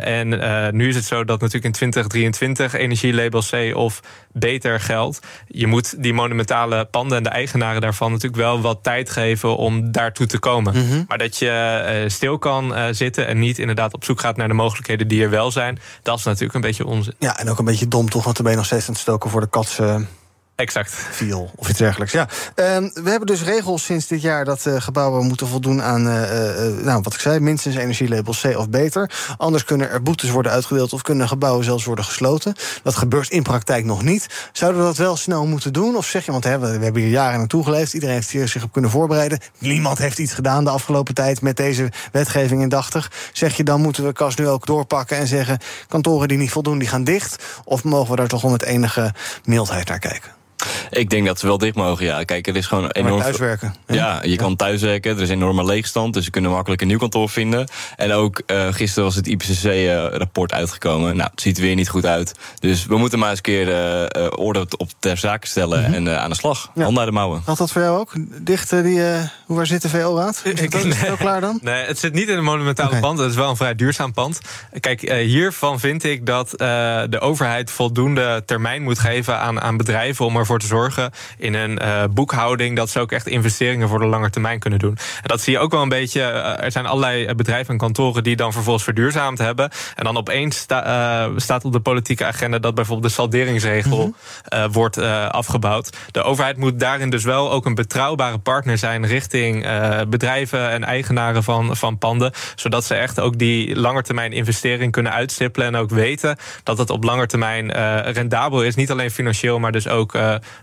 en nu is het zo dat natuurlijk in 2023 energielabel C of beter geldt. Je moet die monumentale panden en de eigenaren daarvan natuurlijk wel wat tijd geven om daartoe te komen. Mm -hmm. Maar dat je stil kan zitten en niet inderdaad op zoek gaat naar de mogelijkheden die er wel zijn, dat is natuurlijk een beetje onzin.
Ja, en ook een beetje dom toch, want dan ben je nog steeds aan het stoken voor de katsen.
Exact.
Viel of iets dergelijks. Ja. Uh, we hebben dus regels sinds dit jaar dat uh, gebouwen moeten voldoen aan, uh, nou, wat ik zei, minstens energielabel C of beter. Anders kunnen er boetes worden uitgedeeld of kunnen gebouwen zelfs worden gesloten. Dat gebeurt in praktijk nog niet. Zouden we dat wel snel moeten doen? Of zeg je, want hè, we, hebben hier jaren naartoe geleefd, iedereen heeft hier zich op kunnen voorbereiden. Niemand heeft iets gedaan de afgelopen tijd met deze wetgeving indachtig. Zeg je dan moeten we Kas nu ook doorpakken en zeggen kantoren die niet voldoen, die gaan dicht? Of mogen we daar toch wel met enige mildheid naar kijken?
Ik denk dat ze wel dicht mogen, ja. Kijk, er is gewoon enorm...
thuiswerken.
Ja, ja je ja. kan thuiswerken. Er is enorme leegstand, dus ze kunnen makkelijk een nieuw kantoor vinden. En ook uh, gisteren was het IPCC-rapport uh, uitgekomen. Nou, het ziet er weer niet goed uit. Dus we moeten maar eens een keer uh, orde op ter zake stellen mm -hmm. en aan de slag. Ja. Handen uit de mouwen.
Had dat voor jou ook? Dicht, die, hoe waar zit de VO-raad? Is het, is het ook klaar dan?
Nee, het zit niet in een monumentale okay. pand. Het is wel een vrij duurzaam pand. Kijk, hiervan vind ik dat de overheid voldoende termijn moet geven aan, aan bedrijven om ervoor te zorgen in een uh, boekhouding dat ze ook echt investeringen voor de lange termijn kunnen doen. En dat zie je ook wel een beetje. Uh, er zijn allerlei bedrijven en kantoren die dan vervolgens verduurzaamd hebben. En dan opeens sta, staat op de politieke agenda dat bijvoorbeeld de salderingsregel mm -hmm. wordt afgebouwd. De overheid moet daarin dus wel ook een betrouwbare partner zijn richting bedrijven en eigenaren van, van panden. Zodat ze echt ook die langetermijn investering kunnen uitstippelen. En ook weten dat het op lange termijn rendabel is. Niet alleen financieel, maar dus ook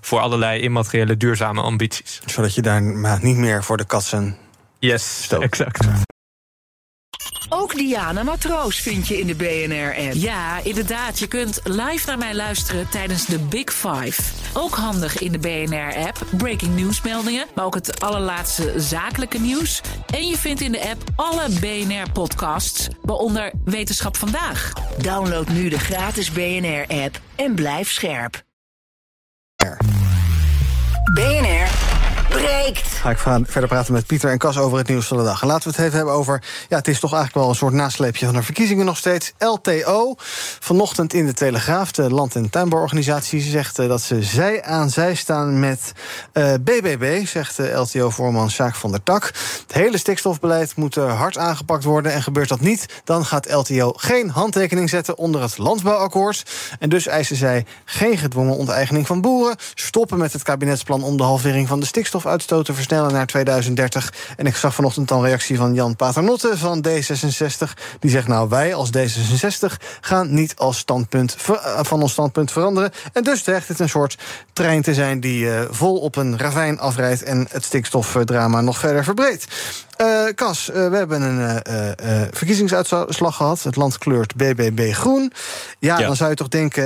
voor allerlei immateriële duurzame ambities.
Zodat je daar maar niet meer voor de katsen.
Yes,
stoot.
exact.
Ook Diana Matroos vind je in de BNR-app.
Ja, inderdaad. Je kunt live naar mij luisteren tijdens de Big Five. Ook handig in de BNR-app. Breaking nieuwsmeldingen, maar ook het allerlaatste zakelijke nieuws. En je vindt in de app alle BNR-podcasts, waaronder Wetenschap Vandaag.
Download nu de gratis BNR-app en blijf scherp. BNR
Ga ik verder praten met Pieter en Cas over het nieuws van de dag. En laten we het even hebben over. Ja, het is toch eigenlijk wel een soort nasleepje van de verkiezingen nog steeds. LTO. Vanochtend in de Telegraaf, de Land- en Tuinbouworganisatie, zegt uh, dat ze zij aan zij staan met uh, BBB, zegt uh, LTO-voorman Sjaak van der Tak. Het hele stikstofbeleid moet hard aangepakt worden. En gebeurt dat niet, dan gaat LTO geen handtekening zetten onder het landbouwakkoord. En dus eisen zij geen gedwongen onteigening van boeren. Stoppen met het kabinetsplan om de halvering van de stikstofuitstoot te versnellen naar 2030. En ik zag vanochtend al reactie van Jan Paternotte van D66. Die zegt nou, wij als D66 gaan niet als standpunt van ons standpunt veranderen. En dus dreigt het een soort trein te zijn die uh, vol op een ravijn afrijdt en het stikstofdrama nog verder verbreedt. Uh, Cas, uh, we hebben een uh, verkiezingsuitslag gehad. Het land kleurt BBB groen. Ja, ja. dan zou je toch denken...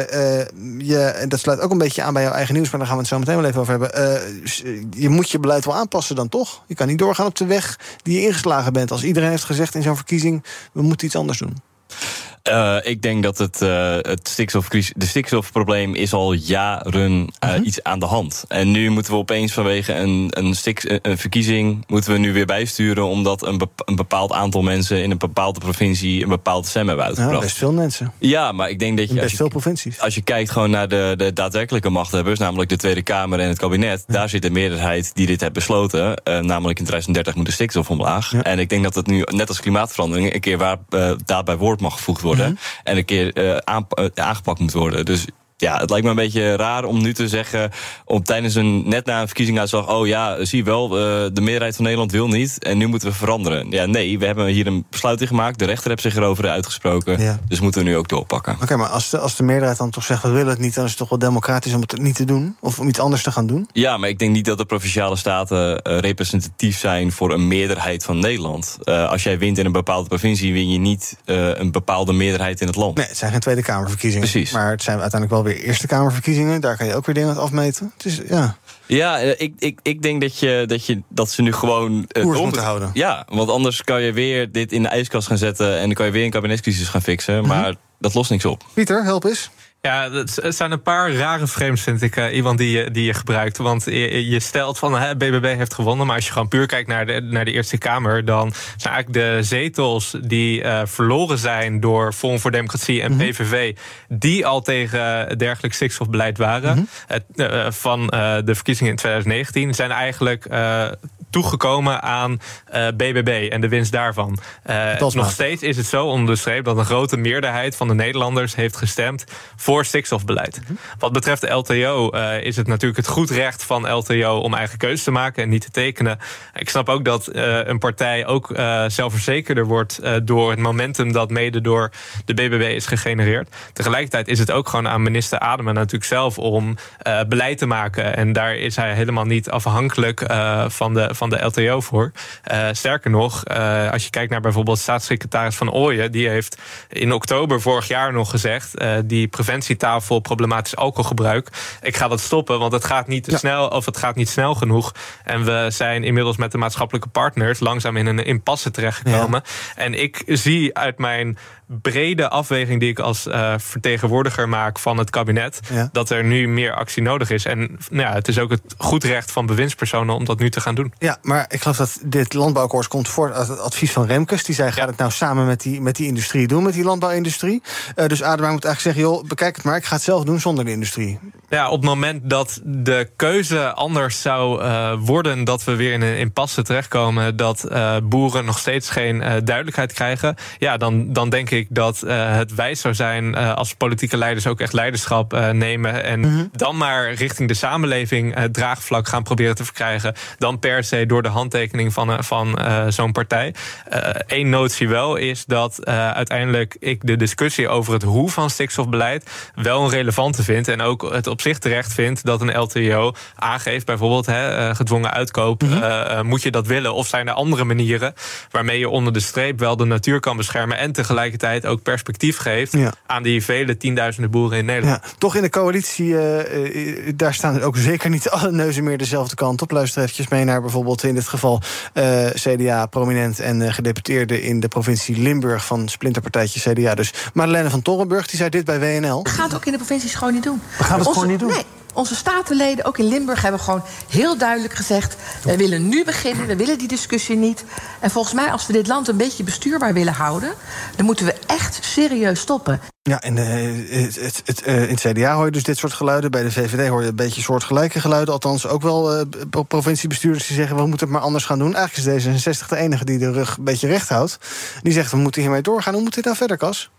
je, en dat sluit ook een beetje aan bij jouw eigen nieuws... maar daar gaan we het zo meteen wel even over hebben. je moet je beleid wel aanpassen dan toch? Je kan niet doorgaan op de weg die je ingeslagen bent. Als iedereen heeft gezegd in zo'n verkiezing... we moeten iets anders doen.
Uh, ik denk dat het, uh, het stikstofcrisis, de stikstofprobleem is al jaren uh, iets aan de hand. En nu moeten we opeens vanwege een, een, stik, een verkiezing moeten we nu weer bijsturen omdat een, bepa een bepaald aantal mensen in een bepaalde provincie een bepaalde stem hebben uitgebracht.
Ja, best veel mensen.
Ja, maar ik denk dat je.
In best
je,
veel provincies.
Als je kijkt gewoon naar de, de daadwerkelijke machthebbers, namelijk de Tweede Kamer en het kabinet, ja. daar zit een meerderheid die dit heeft besloten. namelijk in 2030 moet de stikstof omlaag. Ja. En ik denk dat het nu, net als klimaatverandering, een keer waar daad bij woord mag gevoegd worden. Mm -hmm. En een keer uh, aangepakt moet worden. Dus Ja, het lijkt me een beetje raar om nu te zeggen, om tijdens een net na een verkiezingsuitslag, oh ja, zie je wel, uh, de meerderheid van Nederland wil niet en nu moeten we veranderen. Ja, nee, we hebben hier een besluit in gemaakt, de rechter heeft zich erover uitgesproken,
Ja.
dus moeten we nu ook doorpakken.
Oké, maar als de, als de meerderheid dan toch zegt... we willen het niet, dan is het toch wel democratisch om het niet te doen? Of om iets anders te gaan doen?
Ja, maar ik denk niet dat de provinciale staten eh, representatief zijn voor een meerderheid van Nederland. Eh, als jij wint in een bepaalde provincie, win je niet eh, een bepaalde meerderheid in het land.
Nee, het zijn geen Tweede Kamerverkiezingen.
Precies.
Maar het zijn uiteindelijk wel weer Eerste Kamerverkiezingen. Daar kan je ook weer dingen afmeten. Het is, ja.
Ja, eh, ik, ik, ik denk dat, je, dat, je, dat ze nu gewoon... eh,
Koers moeten houden.
Ja, want anders kan je weer dit in de ijskast gaan zetten... en dan kan je weer een kabinetscrisis gaan fixen.
Mhm.
Maar dat lost niks op.
Pieter, help eens.
Ja, het zijn een paar rare frames, vind ik, eh, Iwan, die je, die je gebruikt. Want je, je stelt van, hè, BBB heeft gewonnen... maar als je gewoon puur kijkt naar de, naar de Eerste Kamer... dan zijn eigenlijk de zetels die eh, verloren zijn... door Forum voor Democratie en PVV... die al tegen dergelijk stikstofbeleid waren... Het, eh, van de verkiezingen in 2019... zijn eigenlijk... toegekomen aan eh, BBB en de winst daarvan.
Is
nog steeds is het zo onder de streep dat een grote meerderheid van de Nederlanders heeft gestemd voor stikstofbeleid. Wat betreft de LTO eh, is het natuurlijk het goed recht van LTO om eigen keuze te maken en niet te tekenen. Ik snap ook dat eh, een partij ook eh, zelfverzekerder wordt door het momentum dat mede door de BBB is gegenereerd. Tegelijkertijd is het ook gewoon aan minister Adema natuurlijk zelf om beleid te maken. En daar is hij helemaal niet afhankelijk van, de, van de LTO voor. Sterker nog, als je kijkt naar bijvoorbeeld staatssecretaris Van Ooyen, die heeft in oktober vorig jaar nog gezegd: die preventietafel problematisch alcoholgebruik. Ik ga dat stoppen, want het gaat niet snel of het gaat niet snel genoeg. En we zijn inmiddels met de maatschappelijke partners langzaam in een impasse terechtgekomen. En ik zie uit mijn brede afweging die ik als eh, vertegenwoordiger maak van het kabinet,
Ja.
dat er nu meer actie nodig is. En nou ja, het is ook het goed recht van bewindspersonen om dat nu te gaan doen.
Ja, maar ik geloof dat dit landbouwakkoord komt voort uit het advies van Remkes. Die zei, ga het nou samen met die, met die industrie doen, met die landbouwindustrie. Eh, dus Adema moet eigenlijk zeggen, joh, bekijk het maar. Ik ga het zelf doen zonder de industrie.
Ja, op het moment dat de keuze anders zou eh, worden, dat we weer in een impasse terechtkomen, dat boeren nog steeds geen duidelijkheid krijgen, ja, dan, dan denk ik dat eh, het wijs zou zijn eh, als politieke leiders ook echt leiderschap eh, nemen en dan maar richting de samenleving het draagvlak gaan proberen te verkrijgen, dan per se door de handtekening van, van zo'n partij. Eén notie wel is dat uiteindelijk ik de discussie over het hoe van stikstofbeleid wel een relevante vind en ook het op zich terecht vind dat een LTO aangeeft, bijvoorbeeld hè, gedwongen uitkoop, eh, moet je dat willen? Of zijn er andere manieren waarmee je onder de streep wel de natuur kan beschermen en tegelijkertijd ook perspectief geeft
Ja.
aan die vele tienduizenden boeren in Nederland?
Ja, toch in de coalitie, eh, eh, daar staan ook zeker niet alle neuzen meer dezelfde kant op. Luister eventjes mee naar bijvoorbeeld in dit geval eh, CDA, prominent en eh, gedeputeerde in de provincie Limburg van splinterpartijtje CDA. Dus Madeleine van Torrenburg, die zei dit bij WNL.
We gaan het ook in de provincies gewoon niet doen.
We gaan het gewoon niet doen?
Nee. Onze statenleden, ook in Limburg, hebben gewoon heel duidelijk gezegd... wij willen nu beginnen, we willen die discussie niet. En volgens mij, als we dit land een beetje bestuurbaar willen houden... dan moeten we echt serieus stoppen.
Ja, en eh, het, het, het, eh, in het CDA hoor je dus dit soort geluiden. Bij de VVD hoor je een beetje soortgelijke geluiden. Althans, ook wel eh, pro- provinciebestuurders die zeggen... we moeten het maar anders gaan doen. Eigenlijk is D66 de enige die de rug een beetje recht houdt. Die zegt, we moeten hiermee doorgaan. Hoe moet dit nou verder, Cas?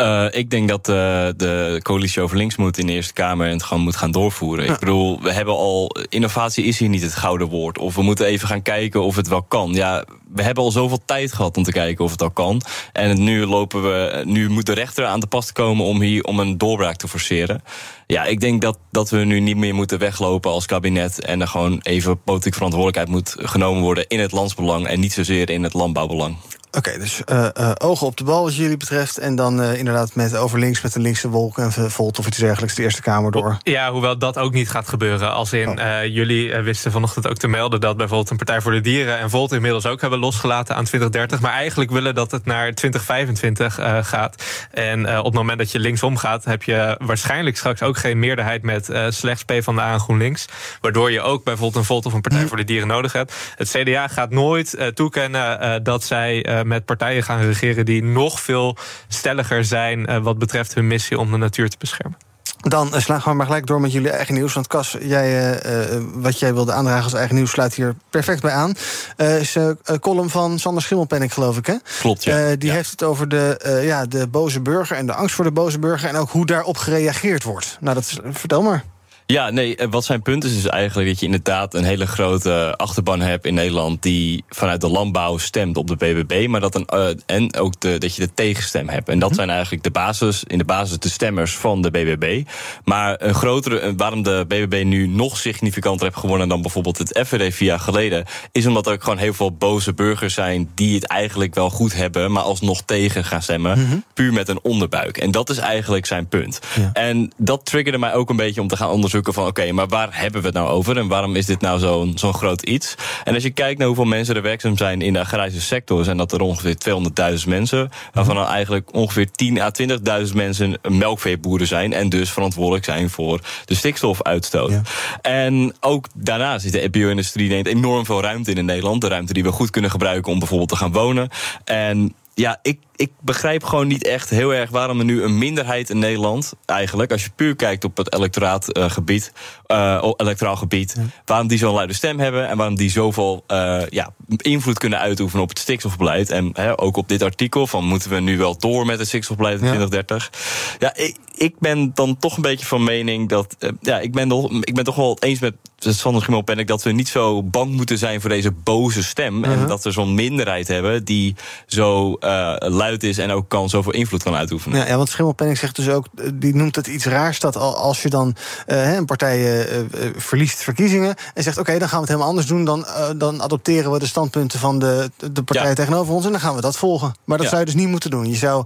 Eh, ik denk dat eh, de coalitie over links moet in de Eerste Kamer en het gewoon moet gaan doorvoeren. Ik bedoel, we hebben al. Innovatie is hier niet het gouden woord. Of we moeten even gaan kijken of het wel kan. Ja, we hebben al zoveel tijd gehad om te kijken of het al kan. En nu lopen we. Nu moet de rechter aan de pas komen om hier om een doorbraak te forceren. Ja, ik denk dat, dat we nu niet meer moeten weglopen als kabinet. En er gewoon even politieke verantwoordelijkheid moet genomen worden in het landsbelang. En niet zozeer in het landbouwbelang.
Oké, dus eh, eh, ogen op de bal wat jullie betreft. En dan eh, inderdaad met over links met de linkse wolk en Volt of iets dergelijks de Eerste Kamer door.
Ja, hoewel dat ook niet gaat gebeuren. Als in, eh, jullie wisten vanochtend ook te melden dat bijvoorbeeld een Partij voor de Dieren en Volt inmiddels ook hebben losgelaten aan 2030. Maar eigenlijk willen dat het naar 2025 eh, gaat. En op het moment dat je linksom gaat, heb je waarschijnlijk straks ook geen meerderheid met slechts PvdA en GroenLinks. Waardoor je ook bijvoorbeeld een Volt of een Partij voor de Dieren nodig hebt. Het CDA gaat nooit toekennen dat zij met partijen gaan regeren die nog veel stelliger zijn eh, wat betreft hun missie om de natuur te beschermen.
Dan uh, slaan we maar gelijk door met jullie eigen nieuws. Want Cas, jij, uh, wat jij wilde aandragen als eigen nieuws sluit hier perfect bij aan. Uh, is een column van Sander Schimmelpenning, geloof ik, hè?
Klopt, ja.
die
ja.
heeft het over de, ja, de boze burger en de angst voor de boze burger... en ook hoe daarop gereageerd wordt. Nou, dat is, vertel maar.
Ja, nee, wat zijn punt is, is eigenlijk dat je inderdaad een hele grote achterban hebt in Nederland die vanuit de landbouw stemt op de BBB, maar dat een, uh, en ook de, dat je de tegenstem hebt. En dat zijn eigenlijk de basis, in de basis de stemmers van de BBB. Maar een grotere, waarom de BBB nu nog significanter heeft gewonnen dan bijvoorbeeld het FVD vier jaar geleden, is omdat er ook gewoon heel veel boze burgers zijn die het eigenlijk wel goed hebben, maar alsnog tegen gaan stemmen, mm -hmm. puur met een onderbuik. En dat is eigenlijk zijn punt. Ja. En dat triggerde mij ook een beetje om te gaan onderzoeken van oké, okay, maar waar hebben we het nou over en waarom is dit nou zo'n zo'n groot iets? En als je kijkt naar hoeveel mensen er werkzaam zijn in de agrarische sector, zijn dat er ongeveer 200.000 mensen, waarvan er eigenlijk ongeveer 10 à 20.000 mensen melkveeboeren zijn en dus verantwoordelijk zijn voor de stikstofuitstoot. Ja. En ook daarnaast zit de bio-industrie neemt enorm veel ruimte in in Nederland, de ruimte die we goed kunnen gebruiken om bijvoorbeeld te gaan wonen. En ja, ik, ik begrijp gewoon niet echt heel erg waarom er nu een minderheid in Nederland, eigenlijk, als je puur kijkt op het electoraatgebied, uh, electoraal gebied, ja. waarom die zo'n luide stem hebben en waarom die zoveel uh, ja, invloed kunnen uitoefenen op het stikstofbeleid. En hè, ook op dit artikel van moeten we nu wel door met het stikstofbeleid in ja. 2030. Ja, ik, ik ben dan toch een beetje van mening dat, uh, ja, ik ben, nog, ik ben toch wel eens met Sander Schimmel ben ik dat we niet zo bang moeten zijn voor deze boze stem. En dat we zo'n minderheid hebben die zo uh, is en ook kan zoveel invloed kan uitoefenen.
Ja, ja want Schimmelpenning zegt dus ook, die noemt het iets raars dat als je dan uh, een partij uh, verliest verkiezingen en zegt oké, okay, dan gaan we het helemaal anders doen, dan, dan adopteren we de standpunten van de, de partij ja. tegenover ons en dan gaan we dat volgen. Maar dat ja. zou je dus niet moeten doen. Je zou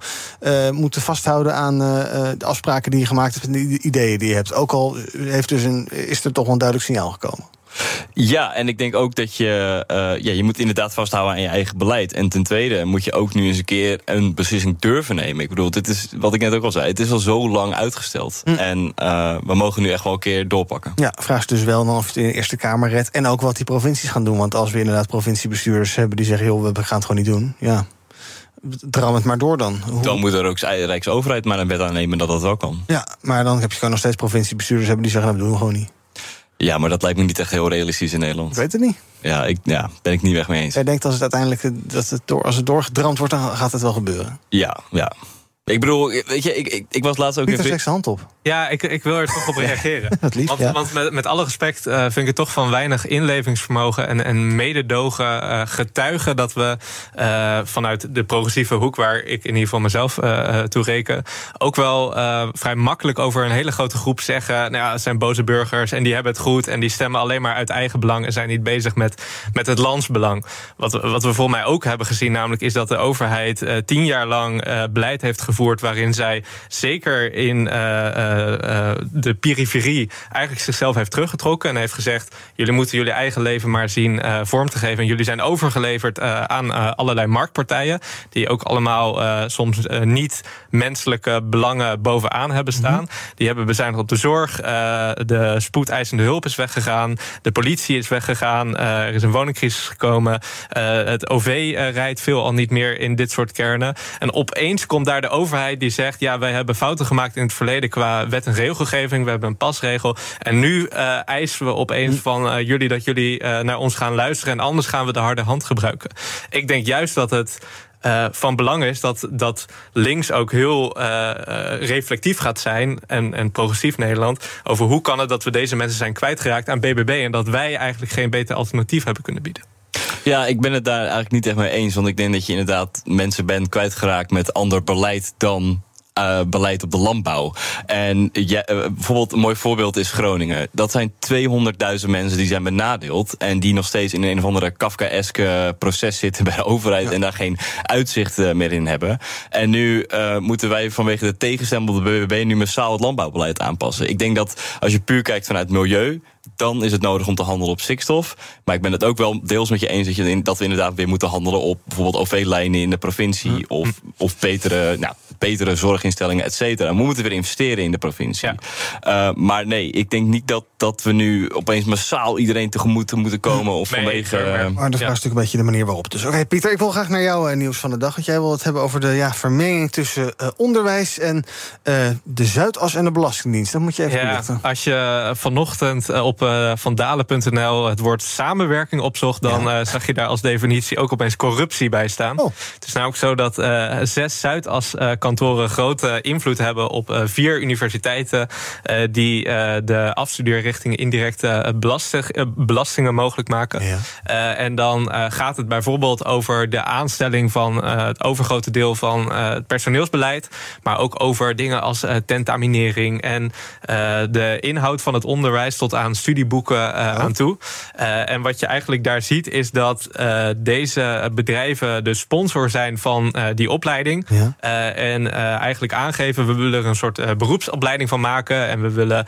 moeten vasthouden aan de afspraken die je gemaakt hebt en de ideeën die je hebt. Ook al heeft dus een, is er toch wel een duidelijk signaal gekomen.
Ja, en ik denk ook dat je, uh, ja, je moet inderdaad vasthouden aan je eigen beleid. En ten tweede moet je ook nu eens een keer een beslissing durven nemen. Ik bedoel, dit is wat ik net ook al zei. Het is al zo lang uitgesteld. Hm. En uh, we mogen nu echt wel een keer doorpakken.
Ja, vraag is dus wel dan of het in de Eerste Kamer redt. En ook wat die provincies gaan doen. Want als we inderdaad provinciebestuurders hebben die zeggen: joh, we gaan het gewoon niet doen. Ja. Dram het maar door dan.
Hoe... Dan moet er ook de Rijksoverheid maar een wet aannemen dat dat wel kan.
Ja, maar dan heb je gewoon nog steeds provinciebestuurders hebben die zeggen: nou, dat doen we gewoon niet.
Ja, maar dat lijkt me niet echt heel realistisch in Nederland.
Ik weet het niet.
Ja, ik ja, ben ik niet weg mee eens.
Jij denkt als het uiteindelijk dat het door, als het doorgedramd wordt, dan gaat het wel gebeuren.
Ja, ja. Ik bedoel, weet je, ik, ik, ik was laatst ook...
Pieter, in... zijn hand op.
Ja, ik, ik wil er toch op reageren.
Ja, lief,
want,
ja.
want met, met alle respect uh, vind ik het toch van weinig inlevingsvermogen... en, en mededogen uh, getuigen dat we uh, vanuit de progressieve hoek... waar ik in ieder geval mezelf toe reken... ook wel vrij makkelijk over een hele grote groep zeggen... nou ja, het zijn boze burgers en die hebben het goed... en die stemmen alleen maar uit eigen belang... en zijn niet bezig met, met het landsbelang. Wat, wat we volgens mij ook hebben gezien namelijk... is dat de overheid tien jaar lang beleid heeft gevoerd gevoerd waarin zij zeker in uh, uh, de periferie eigenlijk zichzelf heeft teruggetrokken en heeft gezegd: jullie moeten jullie eigen leven maar zien vorm te geven. En jullie zijn overgeleverd aan allerlei marktpartijen die ook allemaal soms niet menselijke belangen bovenaan hebben staan. Mm -hmm. Die hebben bezuinigd op de zorg, de spoedeisende hulp is weggegaan, de politie is weggegaan, er is een woningcrisis gekomen, het OV rijdt veel al niet meer in dit soort kernen. En opeens komt daar de overheid die zegt: ja, wij hebben fouten gemaakt in het verleden qua wet en regelgeving. We hebben een pasregel. En nu uh, eisen we opeens van uh, jullie dat jullie uh, naar ons gaan luisteren. En anders gaan we de harde hand gebruiken. Ik denk juist dat het. Van belang is dat, dat links ook heel reflectief gaat zijn, en, en progressief Nederland, over hoe kan het dat we deze mensen zijn kwijtgeraakt aan BBB en dat wij eigenlijk geen beter alternatief hebben kunnen bieden.
Ja, ik ben het daar eigenlijk niet echt mee eens. Want ik denk dat je inderdaad mensen bent kwijtgeraakt met ander beleid dan uh, beleid op de landbouw. En ja, uh, bijvoorbeeld een mooi voorbeeld is Groningen. Dat zijn 200.000 mensen die zijn benadeeld en die nog steeds in een of andere Kafkaeske proces zitten bij de overheid ja. en daar geen uitzicht uh, meer in hebben. En nu moeten wij vanwege de tegenstem op de BBB nu massaal het landbouwbeleid aanpassen. Ik denk dat als je puur kijkt vanuit milieu, dan is het nodig om te handelen op stikstof. Maar ik ben het ook wel deels met je eens dat, je dat we inderdaad weer moeten handelen op bijvoorbeeld OV-lijnen in de provincie. Of, of betere, nou, betere zorginstellingen, et cetera. We moeten weer investeren in de provincie. Ja. Uh, maar nee, ik denk niet dat, dat we nu opeens massaal iedereen tegemoet moeten komen. Of
Nee,
vanwege. eh,
Maar dat is natuurlijk een beetje de manier waarop. Dus oké, Pieter, ik wil graag naar jouw eh, nieuws van de dag. Want jij wil het hebben over de ja, vermenging tussen eh, onderwijs en eh, de Zuidas en de Belastingdienst. Dat moet je even
Ja, als je vanochtend op eh, vandalen.nl het woord samenwerking opzocht, dan zag je daar als definitie ook opeens corruptie bij staan. Het is namelijk zo dat eh, zes Zuidas-kantoren grote invloed hebben op eh, vier universiteiten eh, die eh, de indirecte eh, belasting, eh, belastingen mogelijk maken. Eh, en dan gaat het bijvoorbeeld over de aanstelling van het overgrote deel van het personeelsbeleid, maar ook over dingen als tentaminering en de inhoud van het onderwijs tot aan studieboeken eh, aan toe. En wat je eigenlijk daar ziet is dat deze bedrijven de sponsor zijn van die opleiding. En eigenlijk aangeven, we willen er een soort beroepsopleiding van maken. En we willen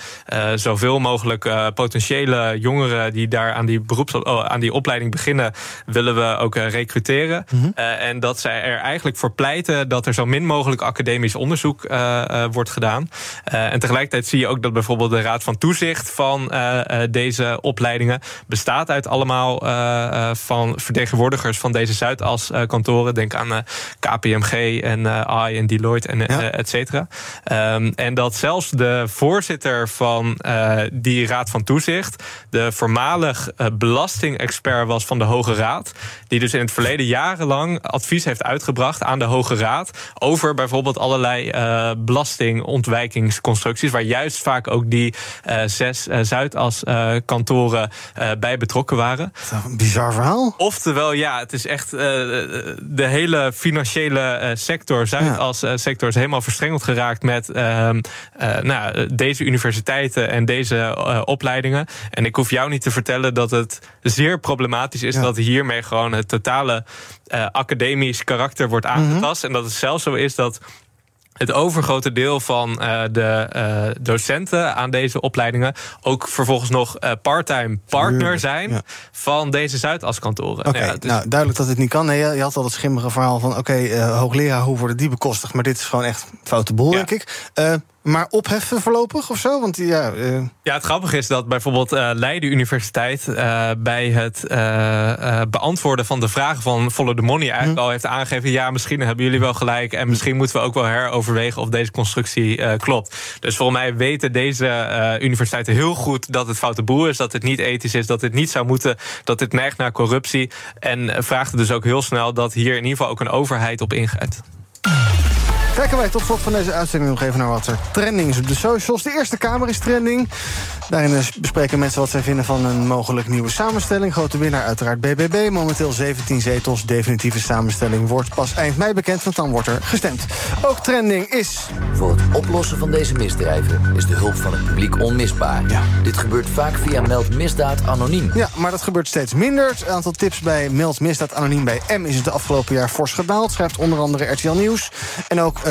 zoveel mogelijk eh, potentiële jongeren die daar aan die, beroeps, oh, aan die opleiding beginnen, willen we ook eh, recruteren. Eh, en dat zij er eigenlijk voor pleiten dat er zo min mogelijk academisch onderzoek wordt gedaan. En tegelijkertijd zie je ook dat bijvoorbeeld de Raad van Toezicht van deze opleidingen bestaat uit allemaal van vertegenwoordigers van deze Zuidas-kantoren. Denk aan KPMG en AI en Deloitte en et cetera. Ehm, en dat zelfs de voorzitter van eh, die Raad van Toezicht, de voormalig eh, belastingexpert was van de Hoge Raad, die dus in het verleden jarenlang advies heeft uitgebracht aan de Hoge Raad over bijvoorbeeld allerlei eh, belastingontwijkingsconstructies, waar juist vaak ook die eh, zes eh, Zuidas-kantoren bij betrokken waren.
Een bizar verhaal.
Oftewel, ja, het is echt de hele financiële sector, Zuidas-sector, is helemaal verstrengeld geraakt met ehm, eh, nou, deze universiteiten en deze eh, opleidingen. En ik hoef jou niet te vertellen dat het zeer problematisch is dat hiermee gewoon het totale eh, academisch karakter wordt aangetast. En dat het zelfs zo is dat het overgrote deel van eh, de docenten aan deze opleidingen ook vervolgens nog eh, parttime partner zijn van deze Zuidas-kantoren.
Oké,
Ja, is-
nou duidelijk dat dit niet kan. Nee, je had al het schimmige verhaal van... oké, hoogleraar, hoe worden die bekostigd? Maar dit is gewoon echt foute boel, denk ik. Maar opheffen voorlopig of zo? Want ja, eh,
Ja, het grappige is dat bijvoorbeeld eh, Leiden Universiteit eh, bij het beantwoorden van de vragen van Follow the Money eigenlijk al heeft aangegeven: ja, misschien hebben jullie wel gelijk en misschien moeten we ook wel heroverwegen of deze constructie klopt. Dus volgens mij weten deze universiteiten heel goed dat het foute boel is, dat het niet ethisch is, dat het niet zou moeten, dat dit neigt naar corruptie. En vraagt dus ook heel snel dat hier in ieder geval ook een overheid op ingrijpt.
Kijken wij tot slot van deze uitzending nog even naar wat er trending is op de socials. De Eerste Kamer is trending. Daarin eh, bespreken mensen wat zij vinden van een mogelijk nieuwe samenstelling. Grote winnaar uiteraard BBB. Momenteel 17 zetels. Definitieve samenstelling wordt pas eind mei bekend, want dan wordt er gestemd. Ook trending is...
Voor het oplossen van deze misdrijven is de hulp van het publiek onmisbaar. Dit gebeurt vaak via Meld Misdaad Anoniem.
Ja, maar dat gebeurt steeds minder. Het aantal tips bij Meld Misdaad Anoniem bij M is het afgelopen jaar fors gedaald. Schrijft onder andere RTL Nieuws. En ook eh,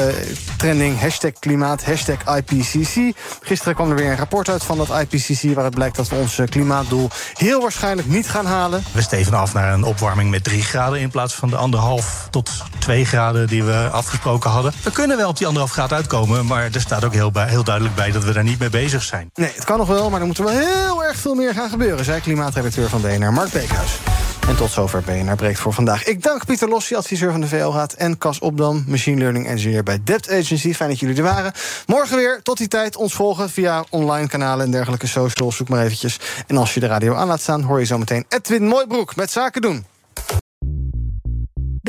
trending hashtag klimaat, hashtag IPCC. Gisteren kwam er weer een rapport uit van dat IPCC... waar het blijkt dat we ons eh, klimaatdoel heel waarschijnlijk niet gaan halen.
We steven af naar een opwarming met 3 graden in plaats van de anderhalf tot 2 graden die we afgesproken hadden. We kunnen wel op die anderhalf graad uitkomen, maar er staat ook heel, bij- heel duidelijk bij dat we daar niet mee bezig zijn.
Nee, het kan nog wel, maar er moet er wel heel erg veel meer gaan gebeuren... zei klimaatredacteur van BNR, Mark Beekhuis. En tot zover BNR Breekt voor vandaag. Ik dank Pieter Lossi, adviseur van de VL-raad... en Cas Opdam, machine learning engineer bij Debt Agency. Fijn dat jullie er waren. Morgen weer, tot die tijd, ons volgen via online kanalen... en dergelijke socials, zoek maar eventjes. En als je de radio aan laat staan, hoor je zometeen Edwin Mooibroek... met Zaken doen.